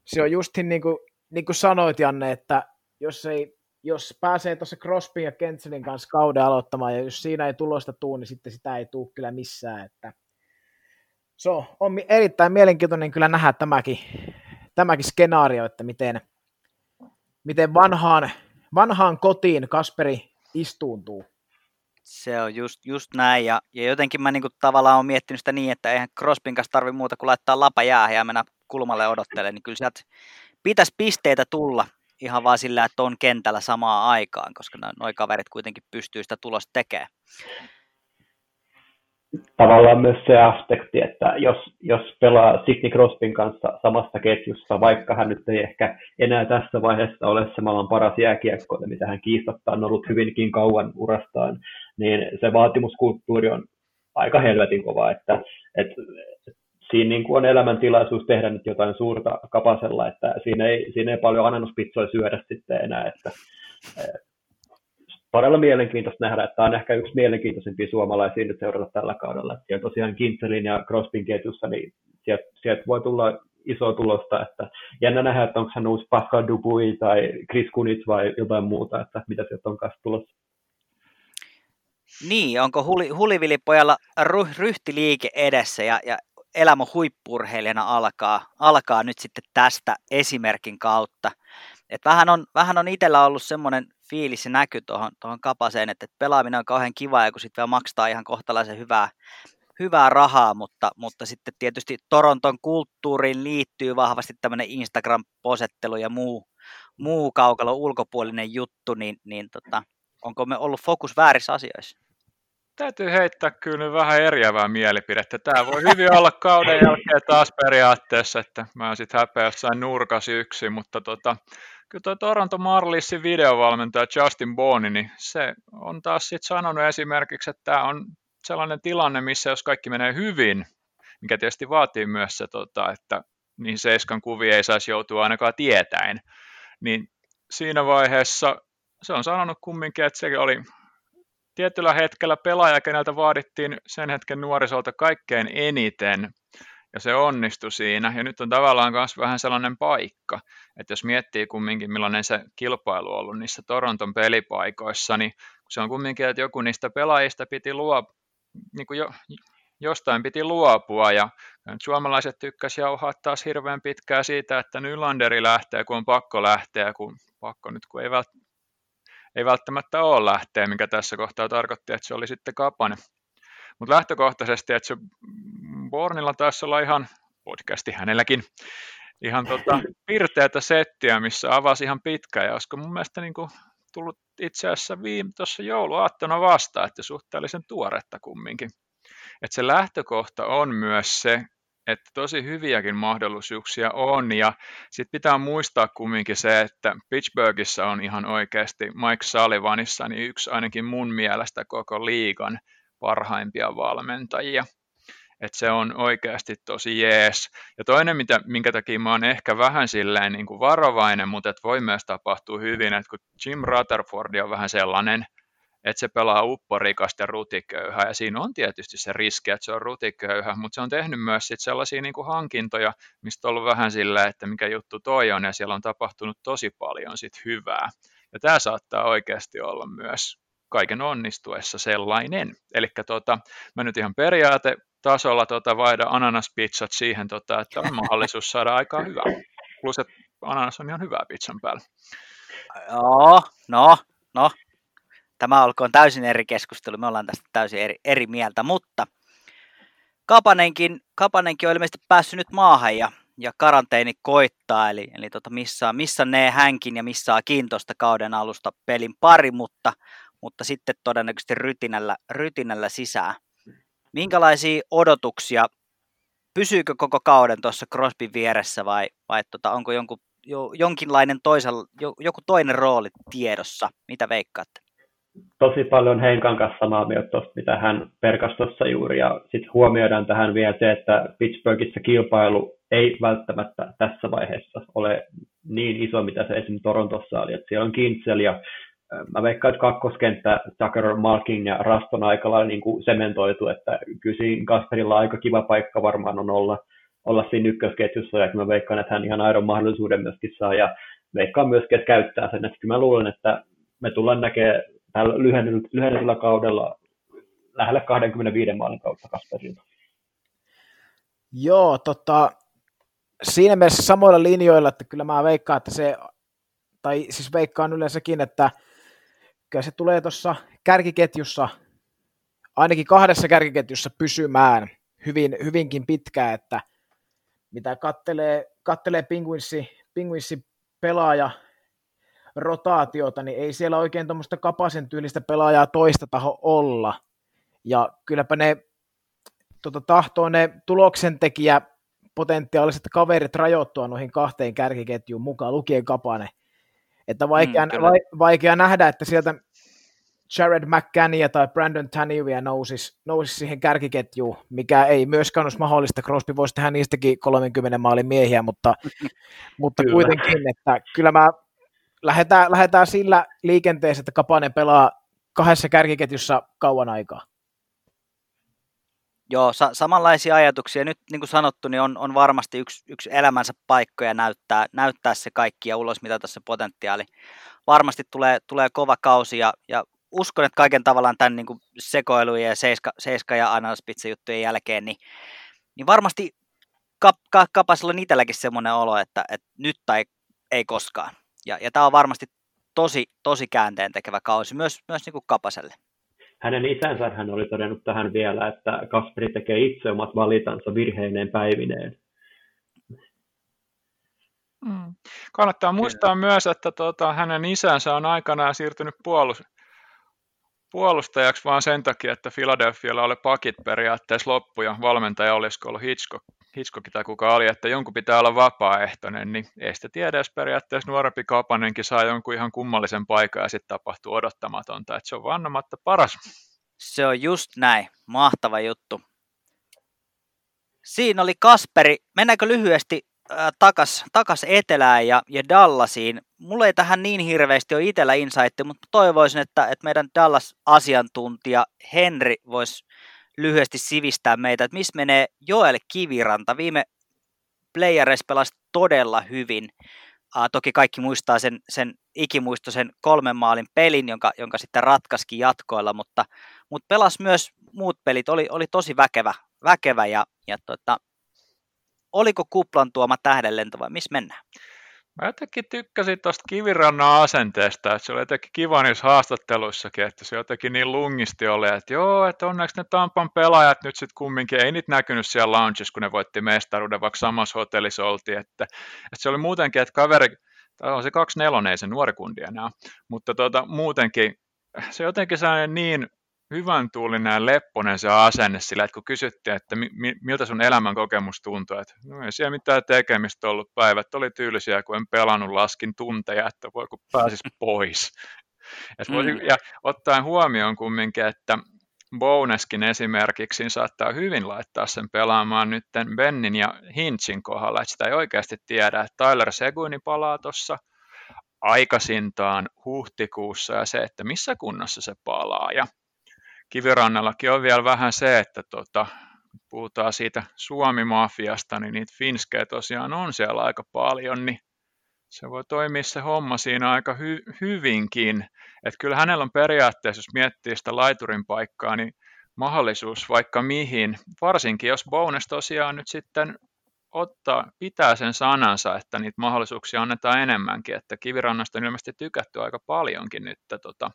B: se on justin niin kuin, niin kuin sanoit Janne, että jos ei jos pääsee tuossa Crosbyn ja Kentselin kanssa kauden aloittamaan, ja jos siinä ei tulosta tuu, niin sitten sitä ei tule kyllä missään. Että se on, on erittäin mielenkiintoinen kyllä nähdä tämäkin, tämäkin skenaario, että miten, miten vanhaan, vanhaan kotiin Kasperi istuuntuu.
A: Se on just, just näin, ja, ja jotenkin mä niinku tavallaan olen miettinyt sitä niin, että eihän Crosbyn kanssa tarvi muuta kuin laittaa lapa jäähän ja mennä kulmalle odottelemaan, niin kyllä sieltä pitäisi pisteitä tulla, ihan vaan sillä, että on kentällä samaan aikaan, koska nuo kaverit kuitenkin pystyy sitä tulosta tekemään.
D: Tavallaan myös se aspekti, että jos, jos pelaa Sidney Crosbyn kanssa samassa ketjussa, vaikka hän nyt ei ehkä enää tässä vaiheessa ole se maailman paras jääkiekko, mitä hän kiistatta on ollut hyvinkin kauan urastaan, niin se vaatimuskulttuuri on aika helvetin kova, että, että siinä niin kuin on elämäntilaisuus tehdä nyt jotain suurta kapasella, että siinä ei, siinä ei paljon ananospitsoja syödä sitten enää, että eh, todella mielenkiintoista nähdä, että tämä on ehkä yksi mielenkiintoisimpia suomalaisia nyt seurata tällä kaudella. Ja tosiaan Kintselin ja Crosbyn ketjussa, niin sieltä, sieltä voi tulla iso tulosta, että jännä nähdä, että onko hän uusi Pascal Dupuy tai Chris Kunitz vai jotain muuta, että mitä sieltä on kanssa tulossa.
A: Niin, onko huli, hulivilipojalla ryhtiliike edessä ja, ja elämä huippurheilijana alkaa, alkaa nyt sitten tästä esimerkin kautta. Et vähän on, vähän on itsellä ollut semmoinen fiilis ja näky tuohon, tuohon kapaseen, että, että pelaaminen on kauhean kiva ja kun sitten vielä maksaa ihan kohtalaisen hyvää, hyvää rahaa, mutta, mutta sitten tietysti Toronton kulttuuriin liittyy vahvasti tämmöinen Instagram-posettelu ja muu, muu kaukalo ulkopuolinen juttu, niin, niin tota, onko me ollut fokus väärissä asioissa?
C: Täytyy heittää kyllä vähän eriävää mielipidettä. Tämä voi hyvin olla kauden jälkeen taas periaatteessa, että mä sitten häpeä jossain nurkas yksi, mutta tota, kyllä tuo Toronto Marlissin videovalmentaja Justin Boni, niin se on taas sitten sanonut esimerkiksi, että tämä on sellainen tilanne, missä jos kaikki menee hyvin, mikä tietysti vaatii myös se, tota, että niin seiskan kuvia ei saisi joutua ainakaan tietäen, niin siinä vaiheessa se on sanonut kumminkin, että se oli tietyllä hetkellä pelaaja, keneltä vaadittiin sen hetken nuorisolta kaikkein eniten, ja se onnistui siinä. Ja nyt on tavallaan myös vähän sellainen paikka, että jos miettii kumminkin millainen se kilpailu on ollut niissä Toronton pelipaikoissa, niin se on kumminkin, että joku niistä pelaajista piti luo, niin kuin jo, jostain piti luopua ja suomalaiset tykkäsivät jauhaa taas hirveän pitkää siitä, että Nylanderi lähtee, kun on pakko lähteä, kun pakko nyt, kun ei, ei välttämättä ole lähteä, mikä tässä kohtaa tarkoitti, että se oli sitten Kapanen. Mutta lähtökohtaisesti, että se Bornilla taisi olla ihan, podcasti hänelläkin, ihan tota, pirteätä settiä, missä avasi ihan pitkä, ja olisiko mun mielestä niin kuin tullut itse asiassa viime tuossa jouluaattona vasta, että suhteellisen tuoretta kumminkin. Että se lähtökohta on myös se, että tosi hyviäkin mahdollisuuksia on, ja sitten pitää muistaa kumminkin se, että Pittsburghissa on ihan oikeasti Mike Sullivanissa niin yksi ainakin mun mielestä koko liigan parhaimpia valmentajia. Että se on oikeasti tosi jees. Ja toinen, mitä, minkä takia mä oon ehkä vähän silleen niin kuin varovainen, mutta että voi myös tapahtua hyvin, että kun Jim Rutherford on vähän sellainen, että se pelaa upporikasta rutiköyhää, ja siinä on tietysti se riski, että se on rutiköyhä, mutta se on tehnyt myös sit sellaisia niin kuin hankintoja, mistä on ollut vähän silleen, että mikä juttu toi on, ja siellä on tapahtunut tosi paljon sit hyvää. Ja tämä saattaa oikeasti olla myös kaiken onnistuessa sellainen. Eli tota, mä nyt ihan periaate tasolla tota, vaihda ananaspizzat siihen, tota, että on mahdollisuus saada aikaa hyvää. Plus, että ananas on ihan hyvää pizzan päällä.
A: Joo, no, no, Tämä olkoon täysin eri keskustelu, me ollaan tästä täysin eri, eri mieltä, mutta Kapanenkin, Kapanenkin on ilmeisesti päässyt nyt maahan ja, ja karanteeni koittaa, eli, eli tota missä, missä ne hänkin ja missä kiintoista kauden alusta pelin pari, mutta, mutta sitten todennäköisesti rytinällä, rytinällä sisään. Minkälaisia odotuksia, pysyykö koko kauden tuossa Crosbyn vieressä vai, vai tota, onko jonkun, jo, jonkinlainen toisella, joku toinen rooli tiedossa? Mitä veikkaatte?
D: Tosi paljon Henkan kanssa samaa mieltä tuosta, mitä hän perkasi tuossa juuri. Ja sitten huomioidaan tähän vielä se, että Pittsburghissa kilpailu ei välttämättä tässä vaiheessa ole niin iso, mitä se esimerkiksi Torontossa oli. Et siellä on Kintsel ja mä veikkaan, että kakkoskenttä Tucker, Malkin ja Raston aika lailla niin kuin sementoitu, että kyllä siinä Kasperilla aika kiva paikka varmaan on olla, olla siinä ykkösketjussa, ja mä veikkaan, että hän ihan aidon mahdollisuuden myöskin saa, ja veikkaan myöskin, että käyttää sen, että kyllä mä luulen, että me tullaan näkemään tällä lyhennetyllä kaudella lähellä 25 maalin kautta Kasperilta.
B: Joo, tota, siinä mielessä samoilla linjoilla, että kyllä mä veikkaan, että se, tai siis veikkaan yleensäkin, että kyllä se tulee tuossa kärkiketjussa, ainakin kahdessa kärkiketjussa pysymään hyvin, hyvinkin pitkään, että mitä kattelee, kattelee Penguinsi, Penguinsi pelaaja rotaatiota, niin ei siellä oikein tuommoista kapasen tyylistä pelaajaa toista taho olla. Ja kylläpä ne tota, tahtoo ne tuloksentekijä potentiaaliset kaverit rajoittua noihin kahteen kärkiketjuun mukaan lukien kapane. Että vaikea, mm, va, vaikea nähdä, että sieltä Jared McCannia tai Brandon Tanivia nousisi, nousisi siihen kärkiketjuun, mikä ei myöskään olisi mahdollista. Crosby voisi tehdä niistäkin 30 maalin miehiä, mutta, mutta kuitenkin, että kyllä mä lähdetään, lähdetään sillä liikenteessä, että Kapanen pelaa kahdessa kärkiketjussa kauan aikaa.
A: Joo, sa- samanlaisia ajatuksia. Nyt niin kuin sanottu, niin on, on varmasti yksi, yksi elämänsä paikka ja näyttää, näyttää se kaikki ja ulos mitä tässä potentiaali. Varmasti tulee, tulee kova kausi ja, ja uskon, että kaiken tavallaan tämän niin sekoilujen ja seiska, seiska ja ananaspitsa juttujen jälkeen, niin, niin varmasti kap, Kapasilla on itselläkin semmoinen olo, että, että nyt tai ei koskaan. Ja, ja tämä on varmasti tosi, tosi käänteen tekevä kausi myös, myös niin kuin Kapaselle.
D: Hänen isänsä hän oli todennut tähän vielä, että Kasperi tekee itse omat valitansa virheineen päivineen.
C: Mm. Kannattaa muistaa myös, että tuota, hänen isänsä on aikanaan siirtynyt puolus, puolustajaksi vaan sen takia, että Philadelphialla oli pakit periaatteessa loppu ja valmentaja olisiko ollut Hitchcock, Hitchcock tai kuka oli, että jonkun pitää olla vapaaehtoinen, niin ei sitä tiedä, jos periaatteessa nuorempi kapanenkin saa jonkun ihan kummallisen paikan ja sitten tapahtuu odottamatonta, että se on vannomatta paras.
A: Se on just näin, mahtava juttu. Siinä oli Kasperi. Mennäänkö lyhyesti äh, takas, takas etelään ja, ja Dallasiin? Mulla ei tähän niin hirveästi ole itsellä insight, mutta toivoisin, että, että meidän Dallas-asiantuntija Henri voisi lyhyesti sivistää meitä, että missä menee Joel Kiviranta. Viime playereissa pelasi todella hyvin. Uh, toki kaikki muistaa sen, sen ikimuistoisen kolmen maalin pelin, jonka, jonka sitten ratkaski jatkoilla, mutta, mutta pelasi myös muut pelit, oli, oli tosi väkevä, väkevä ja, ja tota, oliko kuplan tuoma tähdenlento vai missä mennään?
C: Mä jotenkin tykkäsin tuosta kivirannan asenteesta, että se oli jotenkin kiva niissä haastatteluissakin, että se jotenkin niin lungisti oli, että joo, että onneksi ne Tampan pelaajat nyt sitten kumminkin, ei niitä näkynyt siellä loungeissa, kun ne voitti mestaruuden, vaikka samassa hotellissa oltiin, että, että se oli muutenkin, että kaveri, tai on se kaksi nelonen, se nuori kundi enää, mutta tuota, muutenkin se jotenkin sellainen niin hyvän tuulinen ja lepponen se asenne sillä, että kun kysyttiin, että mi- miltä sun elämän kokemus tuntuu, että no ei siellä mitään tekemistä ollut, päivät oli tyylisiä, kun en pelannut, laskin tunteja, että voi kun pääsis pois. Et voi, mm. Ja ottaen huomioon kumminkin, että Boneskin esimerkiksi saattaa hyvin laittaa sen pelaamaan nyt Bennin ja Hinchin kohdalla, että sitä ei oikeasti tiedä, että Tyler Seguini palaa tuossa aikaisintaan huhtikuussa ja se, että missä kunnossa se palaa. Ja Kivirannallakin on vielä vähän se, että tota, puhutaan siitä Suomi-mafiasta, niin niitä finskejä tosiaan on siellä aika paljon, niin se voi toimia se homma siinä aika hy- hyvinkin. Että kyllä hänellä on periaatteessa, jos miettii sitä laiturin paikkaa, niin mahdollisuus vaikka mihin, varsinkin jos bonus tosiaan nyt sitten ottaa, pitää sen sanansa, että niitä mahdollisuuksia annetaan enemmänkin, että kivirannasta on ilmeisesti tykätty aika paljonkin nyt tota,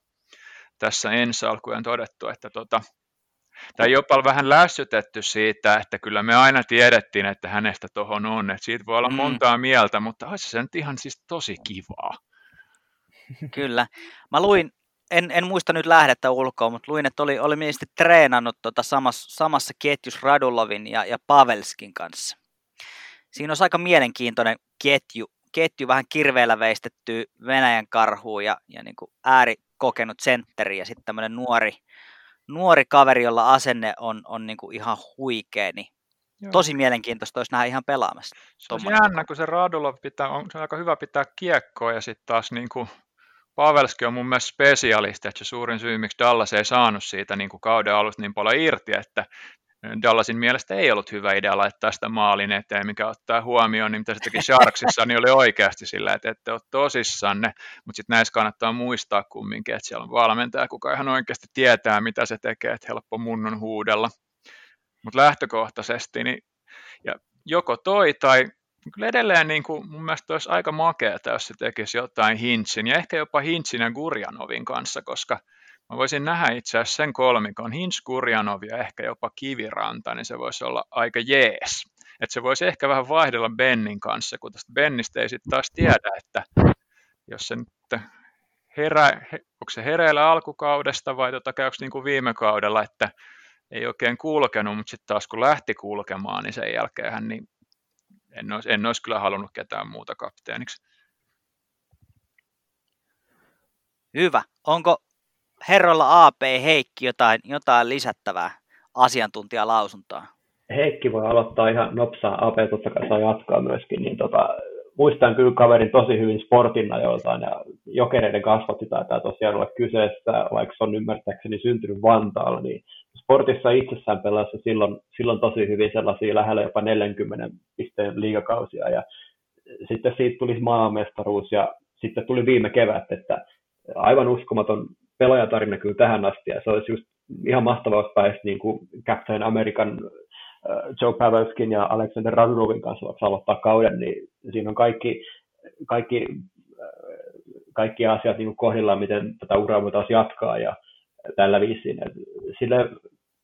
C: tässä ensi alkujen todettu, että tota, tai jopa vähän lässytetty siitä, että kyllä me aina tiedettiin, että hänestä tohon on, että siitä voi olla mm. montaa mieltä, mutta olisi se nyt ihan siis tosi kivaa.
A: Kyllä. Mä luin, en, en muista nyt lähdettä ulkoa, mutta luin, että oli, oli ministeri treenannut tota samassa, samassa ketjus Radulovin ja, ja Pavelskin kanssa. Siinä on aika mielenkiintoinen ketju, ketju vähän kirveellä veistetty Venäjän karhuun ja, ja niin kuin ääri, kokenut sentteri ja sitten tämmöinen nuori, nuori kaveri, jolla asenne on, on niin kuin ihan huikea, niin Joo. tosi mielenkiintoista olisi nähdä ihan pelaamassa.
C: Se on jännä, kun se Radulov pitää, on, se on aika hyvä pitää kiekkoa ja sitten taas niin kuin Pavelski on mun mielestä spesialisti, että se suurin syy, miksi Dallas ei saanut siitä niin kuin kauden alusta niin paljon irti, että Dallasin mielestä ei ollut hyvä idea laittaa sitä maalin eteen, mikä ottaa huomioon, niin mitä se teki Sharksissa, niin oli oikeasti sillä, että ette ole tosissanne, mutta sitten näissä kannattaa muistaa kumminkin, että siellä on valmentaja, kuka ihan oikeasti tietää, mitä se tekee, että helppo munnon huudella. Mutta lähtökohtaisesti, niin ja joko toi tai kyllä edelleen niin kuin, mun mielestä olisi aika makeata, jos se tekisi jotain Hinchin ja ehkä jopa Hinchin ja Gurjanovin kanssa, koska – Mä voisin nähdä itse asiassa sen kolmikon, Hinch, Kurjanov ja ehkä jopa Kiviranta, niin se voisi olla aika jees. Että se voisi ehkä vähän vaihdella Bennin kanssa, kun tästä Bennistä ei sitten taas tiedä, että jos se nyt herä, onko se hereillä alkukaudesta vai tota, käykö niin kuin viime kaudella, että ei oikein kulkenut, mutta sitten taas kun lähti kulkemaan, niin sen jälkeen niin en olisi, en olisi kyllä halunnut ketään muuta kapteeniksi.
A: Hyvä. Onko herroilla AP Heikki jotain, jotain lisättävää asiantuntijalausuntoa?
D: Heikki voi aloittaa ihan nopsaa, AP totta kai saa jatkaa myöskin, niin tota, muistan kyllä kaverin tosi hyvin sportin ajoiltaan ja jokereiden kasvatti taitaa tosiaan olla kyseessä, vaikka se on ymmärtääkseni syntynyt Vantaalla, niin sportissa itsessään pelasi silloin, silloin tosi hyvin sellaisia lähellä jopa 40 pisteen liigakausia ja sitten siitä tuli maamestaruus ja sitten tuli viime kevät, että aivan uskomaton pelaajatarina kyllä tähän asti, ja se olisi just ihan mahtavaa, jos pääsi niin kuin Captain American Joe Pavelskin ja Alexander Radunovin kanssa vaikka aloittaa kauden, niin siinä on kaikki, kaikki, kaikki asiat niin kohdillaan, miten tätä uraa voitaisiin jatkaa ja tällä viisiin. Sille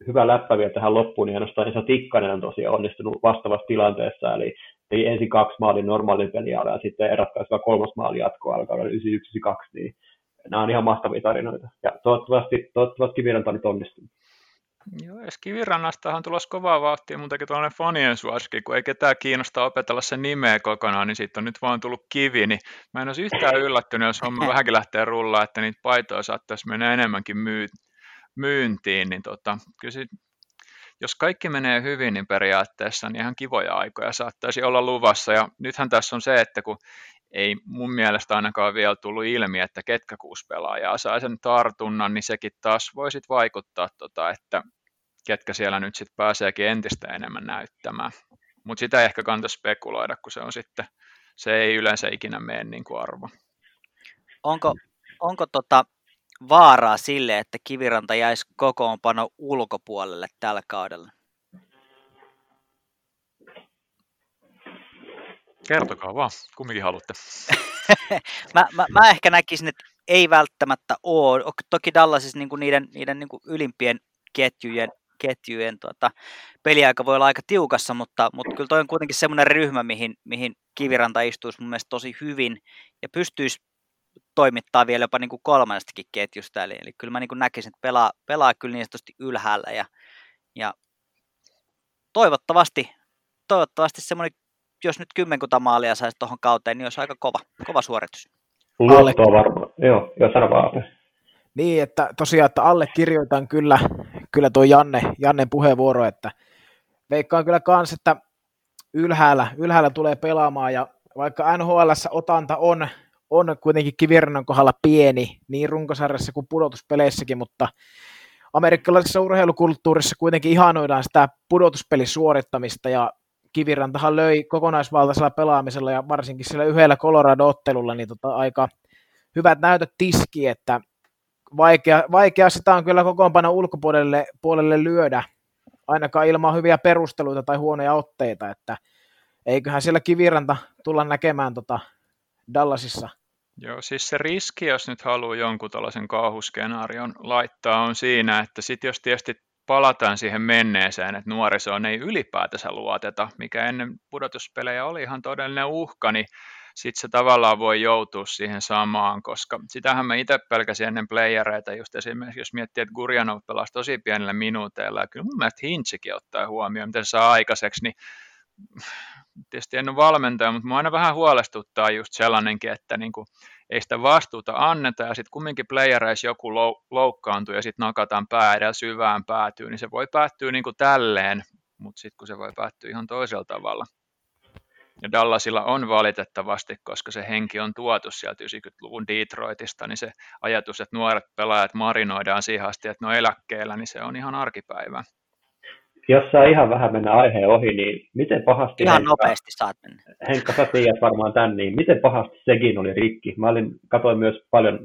D: hyvä läppä vielä tähän loppuun, niin ainoastaan Esa Tikkanen on tosiaan onnistunut vastaavassa tilanteessa, eli teki ensin kaksi maalin normaalin peliä ja sitten ratkaiseva kolmas maali jatkoa alkaa 91-92, niin nämä on ihan mahtavia tarinoita. Ja toivottavasti, toivottavasti Kiviranta nyt onnistuu.
C: Joo, edes Kivirannastahan tulossa kovaa vauhtia, mutta tuollainen fanien suosikki, kun ei ketään kiinnosta opetella sen nimeä kokonaan, niin siitä on nyt vaan tullut kivi, niin mä en olisi yhtään yllättynyt, jos homma vähänkin lähtee rullaa, että niitä paitoja saattaisi mennä enemmänkin myy- myyntiin, niin tota, kyllä jos kaikki menee hyvin, niin periaatteessa niin ihan kivoja aikoja saattaisi olla luvassa, ja nythän tässä on se, että kun ei mun mielestä ainakaan vielä tullut ilmi, että ketkä kuusi pelaajaa saa sen tartunnan, niin sekin taas voi sit vaikuttaa, tota, että ketkä siellä nyt sitten pääseekin entistä enemmän näyttämään. Mutta sitä ehkä kannata spekuloida, kun se on sitten, se ei yleensä ikinä mene niin kuin arvo.
A: Onko, onko tota vaaraa sille, että Kiviranta jäisi kokoonpano ulkopuolelle tällä kaudella?
C: Kertokaa vaan, kumminkin haluatte.
A: mä, mä, mä, ehkä näkisin, että ei välttämättä ole. Toki Dallasissa niin niiden, niiden niin ylimpien ketjujen, ketjujen tuota, peliaika voi olla aika tiukassa, mutta, mutta kyllä toi on kuitenkin semmoinen ryhmä, mihin, mihin Kiviranta istuisi mun mielestä tosi hyvin ja pystyisi toimittaa vielä jopa niin kuin kolmannestakin ketjusta. Eli, eli kyllä mä niin kuin näkisin, että pelaa, pelaa kyllä niin ylhäällä ja, ja toivottavasti, toivottavasti semmoinen jos nyt kymmenkunta maalia saisi tuohon kauteen, niin olisi aika kova, kova suoritus.
D: Luottoa varmaan, joo, jos sano vaan.
B: Niin, että tosiaan, että allekirjoitan kyllä, kyllä tuo Janne, Jannen puheenvuoro, että veikkaan kyllä kans, että ylhäällä, ylhäällä tulee pelaamaan ja vaikka NHL otanta on, on kuitenkin kivirannan kohdalla pieni, niin runkosarjassa kuin pudotuspeleissäkin, mutta amerikkalaisessa urheilukulttuurissa kuitenkin ihanoidaan sitä pudotuspelisuorittamista ja Kivirantahan löi kokonaisvaltaisella pelaamisella ja varsinkin sillä yhdellä Colorado-ottelulla niin tota, aika hyvät näytöt tiski, että vaikea, vaikea sitä on kyllä kokoonpano ulkopuolelle puolelle lyödä, ainakaan ilman hyviä perusteluita tai huonoja otteita, että eiköhän siellä Kiviranta tulla näkemään tota Dallasissa.
C: Joo, siis se riski, jos nyt haluaa jonkun tällaisen kauhuskenaarion laittaa, on siinä, että sit jos tietysti palataan siihen menneeseen, että nuorisoon ei ylipäätänsä luoteta, mikä ennen pudotuspelejä oli ihan todellinen uhka, niin sitten se tavallaan voi joutua siihen samaan, koska sitähän mä itse pelkäsin ennen playereita, just esimerkiksi jos miettii, että Gurjanov pelasi tosi pienillä minuuteilla, ja kyllä mun mielestä Hintsikin ottaa huomioon, miten se saa aikaiseksi, niin tietysti en ole valmentaja, mutta mua aina vähän huolestuttaa just sellainenkin, että niin kuin, ei sitä vastuuta anneta ja sitten kumminkin playereissa joku loukkaantuu ja sitten nakataan pää edellä syvään päätyy, niin se voi päättyä niin kuin tälleen, mutta sitten kun se voi päättyä ihan toisella tavalla. Ja Dallasilla on valitettavasti, koska se henki on tuotu sieltä 90-luvun Detroitista, niin se ajatus, että nuoret pelaajat marinoidaan siihen asti, että ne on eläkkeellä, niin se on ihan arkipäivä
D: jos saa ihan vähän mennä aiheen ohi, niin miten pahasti...
A: Ihan Henkka, nopeasti saat mennä.
D: Henkka, sä tiedät varmaan tämän, niin miten pahasti sekin oli rikki? Mä olin, katsoin myös paljon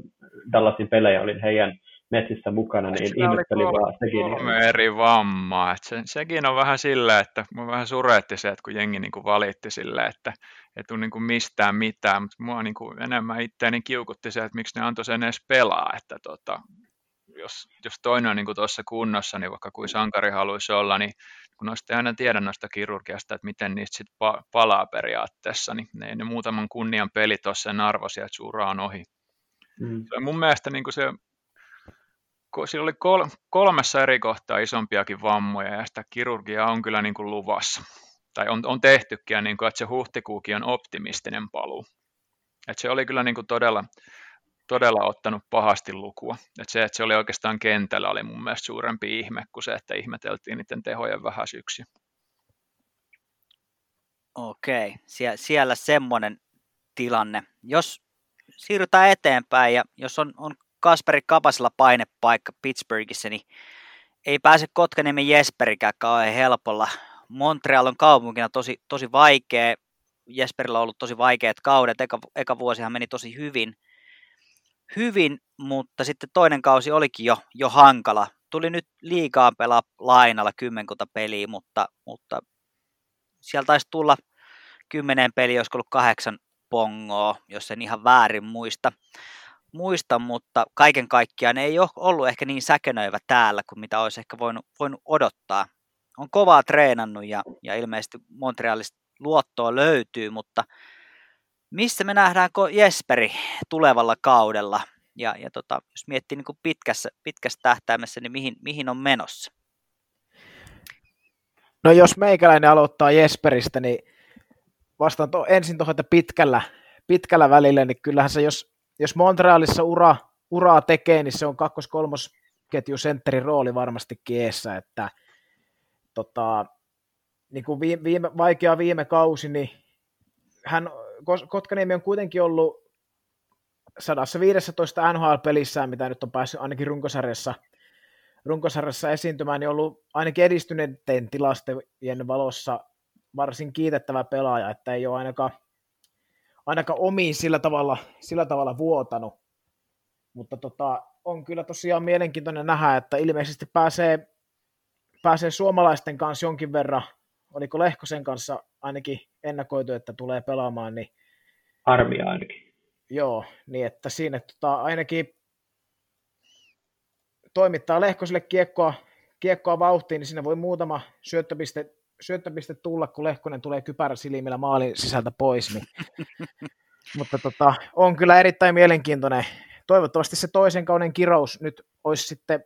D: Dallasin pelejä, olin heidän metsissä mukana, niin ihmettelin vaan sekin.
C: Kolme eri vammaa. Et se, sekin on vähän sillä, että mua vähän suretti se, että kun jengi niin kuin valitti sille, että ei tule niin kuin mistään mitään, mutta mua niin kuin enemmän itseäni kiukutti se, että miksi ne antoi sen edes pelaa, että tota, jos, jos toinen on niin tuossa kunnossa, niin vaikka kuin sankari haluaisi olla, niin kun noista ei aina tiedä noista kirurgiasta, että miten niistä sitten pa- palaa periaatteessa, niin ne, ne muutaman kunnian pelit ole sen arvoisia, että suura on ohi. Mm. Se mun mielestä niin se, sillä oli kol, kolmessa eri kohtaa isompiakin vammoja, ja sitä kirurgiaa on kyllä niin kuin luvassa. Tai on, on tehtykin, niin kuin, että se huhtikuukin on optimistinen paluu. Että se oli kyllä niin kuin todella, todella ottanut pahasti lukua. Et se, että se oli oikeastaan kentällä, oli mun mielestä suurempi ihme kuin se, että ihmeteltiin niiden tehojen vähäisyyksiä.
A: Okei, Sie- siellä semmoinen tilanne. Jos siirrytään eteenpäin ja jos on, on Kasperi Kapasella painepaikka Pittsburghissa, niin ei pääse Kotkaniemen Jesperikään kauhean helpolla. Montreal on kaupunkina tosi, tosi vaikea. Jesperillä on ollut tosi vaikeat kaudet. Eka, eka vuosihan meni tosi hyvin – hyvin, mutta sitten toinen kausi olikin jo, jo hankala. Tuli nyt liikaa pelaa lainalla kymmenkunta peliä, mutta, mutta sieltä taisi tulla kymmenen peliä, olisiko ollut kahdeksan pongoa, jos en ihan väärin muista. muista, mutta kaiken kaikkiaan ei ole ollut ehkä niin säkenöivä täällä kuin mitä olisi ehkä voinut, voinut odottaa. On kovaa treenannut ja, ja ilmeisesti Montrealista luottoa löytyy, mutta missä me nähdään Jesperi tulevalla kaudella? Ja, ja tota, jos miettii niin kuin pitkässä, pitkässä tähtäimessä, niin mihin, mihin on menossa?
B: No jos meikäläinen aloittaa Jesperistä, niin vastaan to, ensin tuohon, että pitkällä, pitkällä välillä, niin kyllähän se, jos, jos Montrealissa ura, uraa tekee, niin se on kakkos-kolmos ketju sentterin rooli varmastikin eessä, että tota, niin kuin viime, viime, vaikea viime kausi, niin hän, Kotkaniemi on kuitenkin ollut 115 NHL-pelissään, mitä nyt on päässyt ainakin runkosarjassa, runkosarjassa esiintymään, niin on ollut ainakin edistyneiden tilastojen valossa varsin kiitettävä pelaaja, että ei ole ainakaan, ainakaan omiin sillä tavalla, sillä tavalla vuotanut. Mutta tota, on kyllä tosiaan mielenkiintoinen nähdä, että ilmeisesti pääsee, pääsee suomalaisten kanssa jonkin verran, oliko Lehkosen kanssa ainakin ennakoitu, että tulee pelaamaan, niin
D: Armia ainakin.
B: Joo, niin että siinä tota, ainakin toimittaa Lehkoselle kiekkoa, kiekkoa vauhtiin, niin siinä voi muutama syöttöpiste, syöttöpiste tulla, kun Lehkonen tulee kypäräsilmillä maalin sisältä pois. Niin. Mutta tota, on kyllä erittäin mielenkiintoinen. Toivottavasti se toisen kauden kirous nyt olisi sitten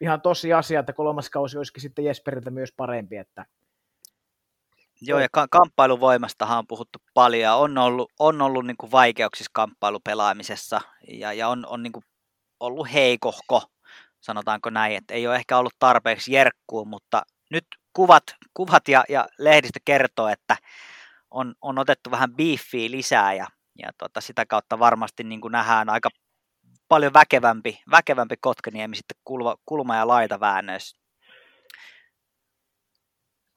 B: ihan tosi asia, että kolmas kausi olisikin sitten Jesperiltä myös parempi, että
A: Joo, ja ka- kamppailuvoimastahan on puhuttu paljon, on ollut, on ollut niin kuin vaikeuksissa kamppailupelaamisessa, ja, ja on, on niin kuin ollut heikohko, sanotaanko näin, että ei ole ehkä ollut tarpeeksi jerkkuun, mutta nyt kuvat, kuvat ja, ja lehdistö kertoo, että on, on otettu vähän beefiä lisää, ja, ja tota, sitä kautta varmasti niin kuin nähdään aika paljon väkevämpi, väkevämpi Kotkaniemi sitten kulma, kulma- ja laitaväännöissä.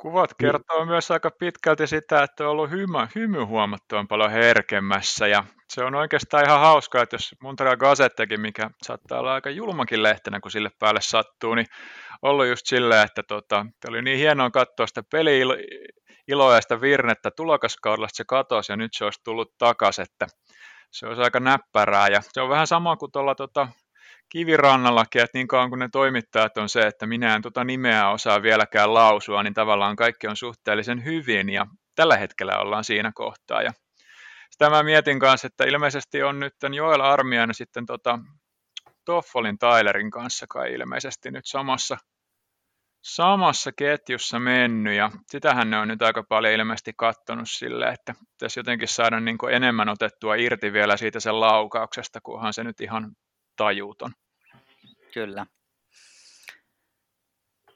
C: Kuvat kertoo myös aika pitkälti sitä, että on ollut hymy, hymy huomattavan paljon herkemmässä ja se on oikeastaan ihan hauskaa, että jos Montreal Gazettekin, mikä saattaa olla aika julmakin lehtenä, kun sille päälle sattuu, niin ollut just silleen, että tota, oli niin hienoa katsoa sitä peli iloa ja sitä virnettä tulokaskaudella, että se katosi ja nyt se olisi tullut takaisin, että se olisi aika näppärää ja se on vähän sama kuin tuolla tota, kivirannallakin, että niin kauan kuin ne toimittajat on se, että minä en tuota nimeä osaa vieläkään lausua, niin tavallaan kaikki on suhteellisen hyvin ja tällä hetkellä ollaan siinä kohtaa. Ja sitä mä mietin kanssa, että ilmeisesti on nyt Joel Armian sitten tota Toffolin Tylerin kanssa kai ilmeisesti nyt samassa, samassa ketjussa mennyt ja sitähän ne on nyt aika paljon ilmeisesti kattonut sille, että tässä jotenkin saada niin enemmän otettua irti vielä siitä sen laukauksesta, kunhan se nyt ihan tajuuton.
A: Kyllä.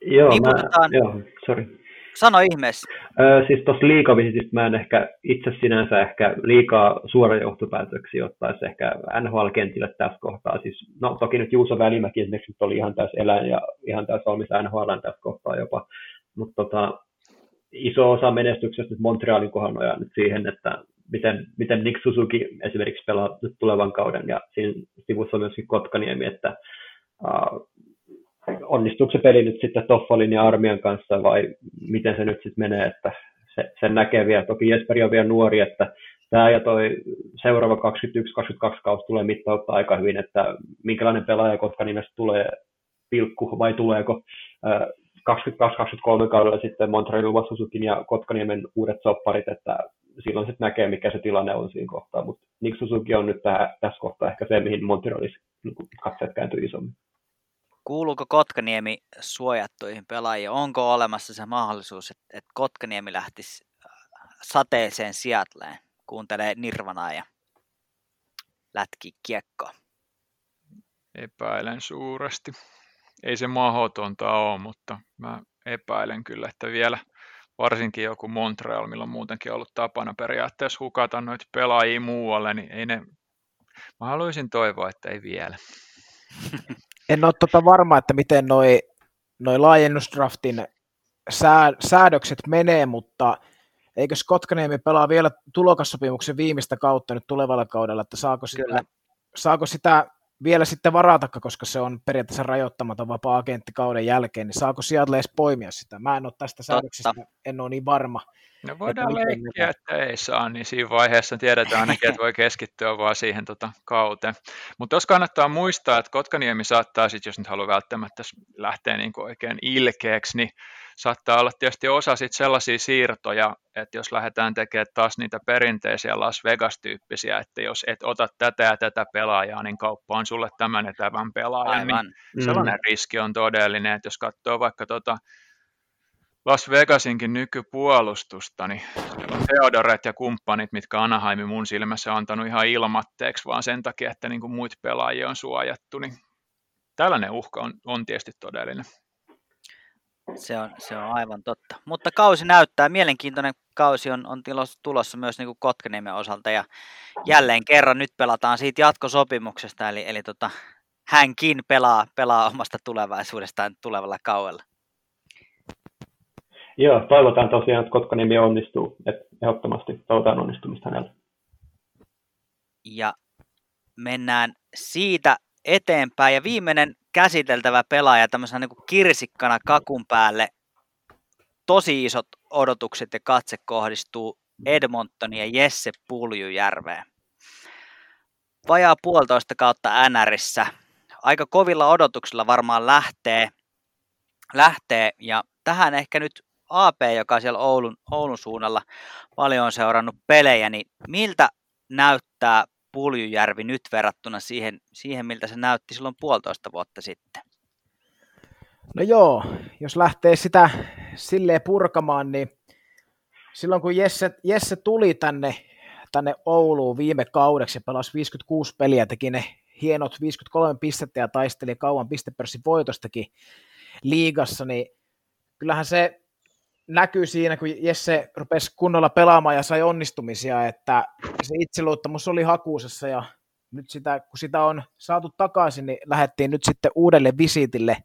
D: Joo, niin, mä, joo sorry.
A: Sano ihmeessä.
D: Öö, siis tuossa liikavisitistä mä en ehkä itse sinänsä ehkä liikaa suora johtopäätöksiä ottaisi ehkä NHL-kentille tässä kohtaa. Siis, no toki nyt Juuso Välimäki esimerkiksi nyt oli ihan täys eläin ja ihan täys valmis NHL tässä kohtaa jopa. Mutta tota, iso osa menestyksestä nyt Montrealin kohdalla nyt siihen, että miten, miten Nick Suzuki esimerkiksi pelaa tulevan kauden, ja siinä sivussa on myöskin Kotkaniemi, että uh, onnistuuko se peli nyt sitten Toffolin ja Armian kanssa, vai miten se nyt sitten menee, että se, sen näkee vielä. Toki Jesperi on vielä nuori, että tämä ja toi seuraava 21-22 kausi tulee mittauttaa aika hyvin, että minkälainen pelaaja Kotkanimestä tulee pilkku vai tuleeko uh, 22-23 kaudella sitten Montrealin Suzukin ja Kotkaniemen uudet sopparit, että silloin sitten näkee, mikä se tilanne on siinä kohtaa. Mutta Nick Suzuki on nyt tähän, tässä kohtaa ehkä se, mihin Montrealissa niin katseet kääntyy isommin.
A: Kuuluuko Kotkaniemi suojattuihin pelaajiin? Onko olemassa se mahdollisuus, että, että Kotkaniemi lähtisi äh, sateeseen Seattleen, kuuntelee Nirvanaa ja lätki kiekkoa?
C: Epäilen suuresti. Ei se mahdotonta ole, mutta mä epäilen kyllä, että vielä – varsinkin joku Montreal, millä on muutenkin ollut tapana periaatteessa hukata noita pelaajia muualle, niin ei ne, mä haluaisin toivoa, että ei vielä.
B: En ole tota varma, että miten noi, noi laajennusdraftin sää, säädökset menee, mutta eikö Skotkaniemi pelaa vielä tulokassopimuksen viimeistä kautta nyt tulevalla kaudella, että saako sitä, saako sitä vielä sitten varata, koska se on periaatteessa rajoittamaton vapaa-agentti kauden jälkeen, niin saako Seattle edes poimia sitä? Mä en ole tästä säädöksestä, en ole niin varma.
C: No voidaan leikkiä, että ei saa, niin siinä vaiheessa tiedetään ainakin, että voi keskittyä vaan siihen tota, kauteen. Mutta tuossa kannattaa muistaa, että Kotkaniemi saattaa sitten, jos nyt haluaa välttämättä lähteä niin oikein ilkeäksi, niin saattaa olla tietysti osa sit sellaisia siirtoja, että jos lähdetään tekemään taas niitä perinteisiä Las Vegas-tyyppisiä, että jos et ota tätä ja tätä pelaajaa, niin kauppa on sulle tämän ja tämän pelaajan, niin Aivan. niin sellainen mm. riski on todellinen, että jos katsoo vaikka tota Las Vegasinkin nykypuolustusta, niin on Theodoret ja kumppanit, mitkä Anaheimin mun silmässä on antanut ihan ilmatteeksi, vaan sen takia, että niin kuin muita pelaajia on suojattu, niin tällainen uhka on, on tietysti todellinen.
A: Se on, se on aivan totta. Mutta kausi näyttää, mielenkiintoinen kausi on, on tulossa myös niin kuin Kotkaniemen osalta ja jälleen kerran nyt pelataan siitä jatkosopimuksesta, eli, eli tota, hänkin pelaa, pelaa omasta tulevaisuudestaan tulevalla kaudella.
D: Joo, toivotaan tosiaan, että Kotkaniemi onnistuu, että ehdottomasti toivotaan onnistumista hänellä.
A: Ja mennään siitä eteenpäin. Ja viimeinen käsiteltävä pelaaja tämmöisenä niin kuin kirsikkana kakun päälle. Tosi isot odotukset ja katse kohdistuu Edmontonin ja Jesse Puljujärveen. Vajaa puolitoista kautta NRissä. Aika kovilla odotuksilla varmaan lähtee, lähtee ja tähän ehkä nyt AP, joka siellä Oulun, Oulun suunnalla paljon on seurannut pelejä, niin miltä näyttää Puljujärvi nyt verrattuna siihen, siihen, miltä se näytti silloin puolitoista vuotta sitten?
B: No joo, jos lähtee sitä silleen purkamaan, niin silloin kun Jesse, Jesse tuli tänne, tänne Ouluun viime kaudeksi pelasi 56 peliä, teki ne hienot 53 pistettä ja taisteli kauan pistepörssin voitostakin liigassa, niin kyllähän se näkyy siinä, kun Jesse rupesi kunnolla pelaamaan ja sai onnistumisia, että se itseluottamus oli hakuusessa ja nyt sitä, kun sitä on saatu takaisin, niin lähdettiin nyt sitten uudelle visitille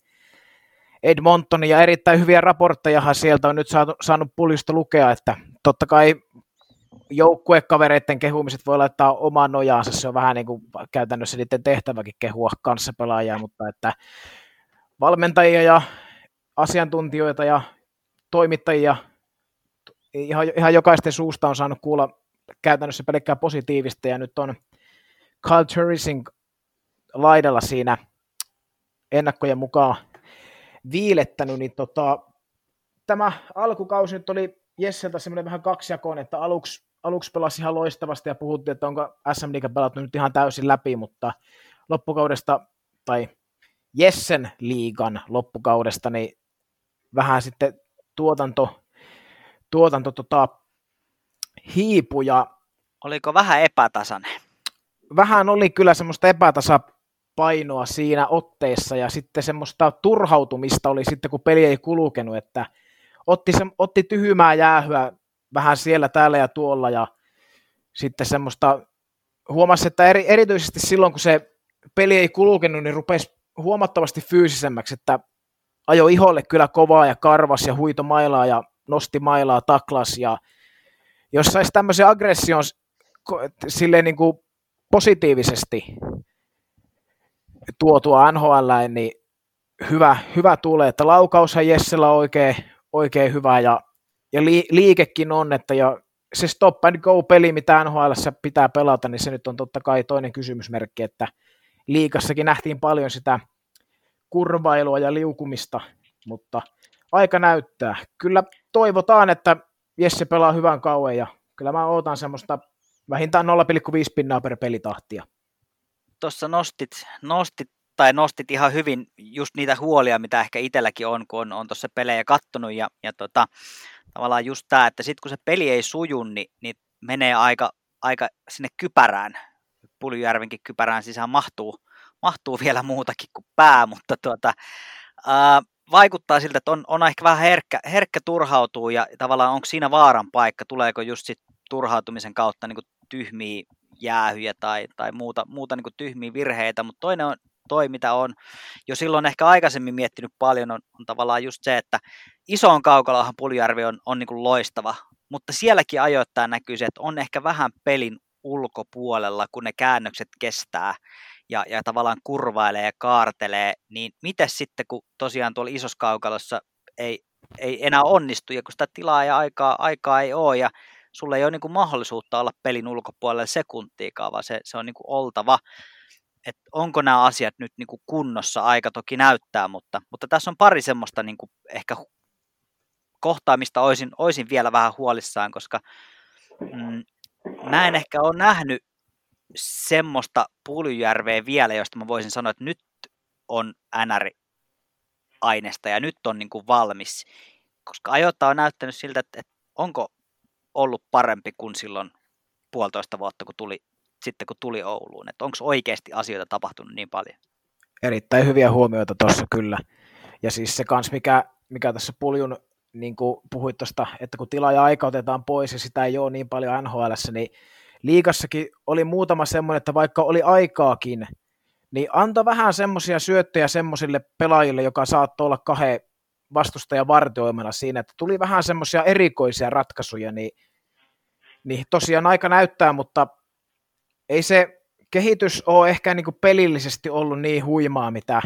B: Edmonton ja erittäin hyviä raporttejahan sieltä on nyt saatu, saanut puljista lukea, että totta kai joukkuekavereiden kehumiset voi laittaa omaan nojaansa, se on vähän niin kuin käytännössä niiden tehtäväkin kehua kanssapelaajia, mutta että valmentajia ja asiantuntijoita ja toimittajia. Ihan, ihan jokaisten suusta on saanut kuulla käytännössä pelkkää positiivista, ja nyt on Kyle Turisin laidalla siinä ennakkojen mukaan viilettänyt, niin tota, tämä alkukausi nyt oli Jesseltä semmoinen vähän kaksijakoinen, että aluksi, aluksi pelasi ihan loistavasti ja puhuttiin, että onko SM Liiga pelattu nyt ihan täysin läpi, mutta loppukaudesta tai Jessen liigan loppukaudesta, niin vähän sitten tuotanto, tuotanto tota, hiipu ja
A: Oliko vähän epätasainen?
B: Vähän oli kyllä semmoista epätasapainoa siinä otteessa ja sitten semmoista turhautumista oli sitten, kun peli ei kulkenut, että otti, se, otti tyhmää jäähyä vähän siellä, täällä ja tuolla ja sitten semmoista huomasi, että eri, erityisesti silloin, kun se peli ei kulkenut, niin rupesi huomattavasti fyysisemmäksi, että ajo iholle kyllä kovaa ja karvas ja huito mailaa ja nosti mailaa, taklas ja jos saisi tämmöisen aggression silleen niin kuin positiivisesti tuotua NHL, niin hyvä, hyvä tulee, että laukaushan Jessellä on oikein, oikein hyvä ja, ja li, liikekin on, että ja se stop and go peli, mitä NHL pitää pelata, niin se nyt on totta kai toinen kysymysmerkki, että liikassakin nähtiin paljon sitä kurvailua ja liukumista, mutta aika näyttää. Kyllä toivotaan, että Jesse pelaa hyvän kauan ja kyllä mä ootan semmoista vähintään 0,5 pinnaa per pelitahtia.
A: Tuossa nostit, nostit tai nostit ihan hyvin just niitä huolia, mitä ehkä itselläkin on, kun on, on tuossa pelejä kattonut ja, ja tota, tavallaan just tämä, että sitten kun se peli ei suju, niin, niin menee aika, aika sinne kypärään, Puljujärvenkin kypärään sisään mahtuu, mahtuu vielä muutakin kuin pää, mutta tuota, ää, vaikuttaa siltä, että on, on ehkä vähän herkkä, herkkä turhautuu ja tavallaan onko siinä vaaran paikka, tuleeko just sit turhautumisen kautta niin tyhmiä jäähyjä tai, tai muuta, muuta niin tyhmiä virheitä, mutta toinen on toi, mitä on jo silloin ehkä aikaisemmin miettinyt paljon, on, on tavallaan just se, että isoon kaukalohan Puljärvi on, on niin loistava, mutta sielläkin ajoittain näkyy se, että on ehkä vähän pelin ulkopuolella, kun ne käännökset kestää ja, ja tavallaan kurvailee ja kaartelee, niin miten sitten, kun tosiaan tuolla isossa kaukalossa ei ei enää onnistu, ja kun sitä tilaa ja aikaa, aikaa ei ole, ja sulla ei ole niin kuin mahdollisuutta olla pelin ulkopuolella sekuntiikaan, vaan se, se on niin kuin oltava. Et onko nämä asiat nyt niin kuin kunnossa, aika toki näyttää, mutta, mutta tässä on pari semmoista niin kuin ehkä kohtaa, mistä olisin, olisin vielä vähän huolissaan, koska mm, mä en ehkä ole nähnyt semmoista Puljujärveä vielä, josta mä voisin sanoa, että nyt on NR aineesta ja nyt on niin kuin valmis. Koska ajoita on näyttänyt siltä, että, että onko ollut parempi kuin silloin puolitoista vuotta, kun tuli, sitten kun tuli Ouluun. Että onko oikeasti asioita tapahtunut niin paljon?
B: Erittäin hyviä huomioita tuossa kyllä. Ja siis se kans, mikä, mikä tässä Puljun, niin kuin puhuit tuosta, että kun tila ja aika otetaan pois ja sitä ei ole niin paljon NHL, niin liikassakin oli muutama semmoinen, että vaikka oli aikaakin, niin anta vähän semmoisia syöttöjä semmoisille pelaajille, joka saattoi olla kahden vastustajan vartioimana siinä, että tuli vähän semmoisia erikoisia ratkaisuja, niin, niin tosiaan aika näyttää, mutta ei se kehitys ole ehkä niin pelillisesti ollut niin huimaa mitä,